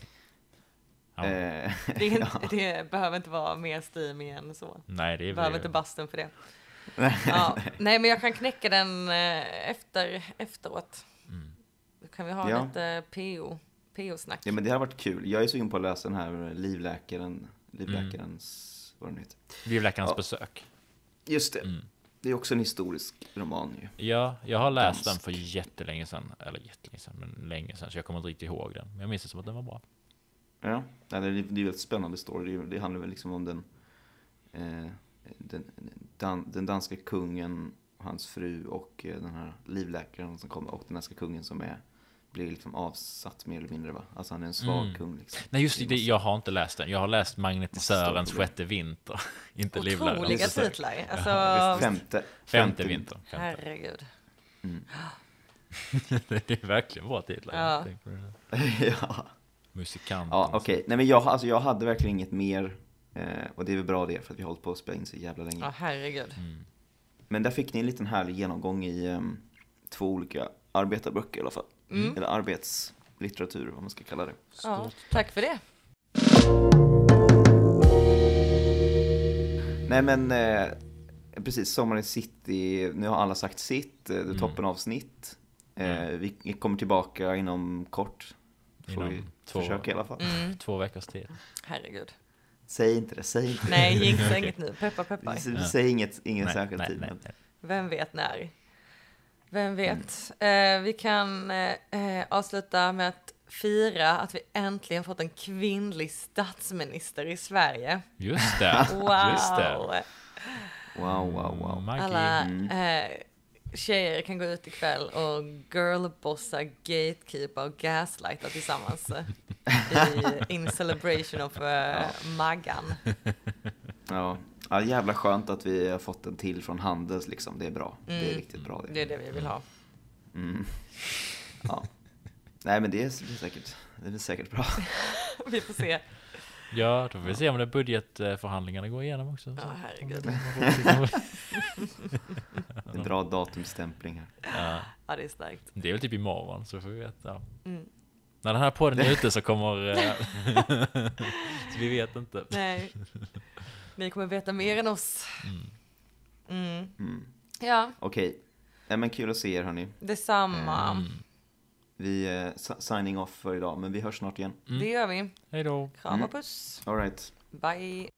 Ja. Eh, Det, är, ja. det behöver inte vara mer steamy än så. Nej, det är Behöver inte basten för det. Ja. Nej, men jag kan knäcka den eh, efter, efteråt. Mm. Då kan vi ha Ja. lite PO, PO-snack. ja, men det har varit kul. Jag är sugen på att läsa den här Livläkaren, Livläkarens, vad den heter. Livläkarens Ja. besök. Just det. Mm. Det är också en historisk roman ju. Ja, jag har läst Dansk. den för jättelänge sedan. Eller jättelänge sedan, men länge sedan. Så jag kommer inte riktigt ihåg den. Men jag minns det som att den var bra. Ja, det är en väldigt spännande story. Det, det handlar väl liksom om den, eh, den, dan, den danska kungen, hans fru och eh, den här livläkaren som kommer och den danska kungen som är blir liksom avsatt mer eller mindre va? Alltså han är en svag Mm. kung liksom. Nej, just Det Jag har inte läst den. Jag har läst Magnetisörens sjätte vinter. inte Livläkarens Otroliga det. titlar. Alltså, Femte, Femte vinter. Femte. herregud. Mm. det är verkligen bra titlar. Ja. Ja, Musikanten. ja okej. Nej men jag, alltså, jag hade verkligen inget mer. Eh, och det är väl bra det för att vi har hållit på att spela in så jävla länge. Ja, herregud. Mm. Men där fick ni en liten härlig genomgång i em, två olika arbetarböcker i alla fall. Mm. Eller arbetslitteratur, vad man ska kalla det. Ja, tack för det. Nej men, eh, precis, Sommaren i City, nu har alla sagt sitt, eh, det är Mm. toppen avsnitt. Eh, vi kommer tillbaka inom kort, får Inom vi två- försöka i alla fall. Mm. Två veckors tid. Herregud. Säg inte det, säg inte det. Nej, jinxa inget nu. Peppar, peppar. Säger inget, ingen Nej, särskild nej, tid. nej, nej. Vem vet när? Vem vet? Eh, vi kan eh, eh, avsluta med att fira att vi äntligen fått en kvinnlig statsminister i Sverige. Just det. Wow! Just det. Wow, wow, wow. Maggie. Alla Mm. eh, tjejer kan gå ut ikväll och girlbossa, gatekeepa och gaslighta tillsammans eh, i, in celebration of eh, Maggan. Ja. ja, jävla skönt att vi har fått en till från Handels liksom. Det är bra. Det är Mm. riktigt bra det. Det är det vi vill ha. Mm. Ja. Nej men det är säkert, det är säkert bra. Vi får se. Ja, då får vi se om det budgetförhandlingarna går igenom också. Ja, herregud. En bra datumstämpling här. Ja, Ja, det är starkt. det är väl typ imorgon, så får vi veta. Mm. När den här podden är ute så kommer... eh, så vi vet inte. Nej. Ni kommer veta mer än oss. Mm. Mm. Mm. Ja, Okej. Nej men kul att se er hörni. detsamma. Mm. Vi är signing off för idag, men vi hörs snart igen. Mm. Det gör vi. Hej då. Kram Mm. och puss. Alright. Bye.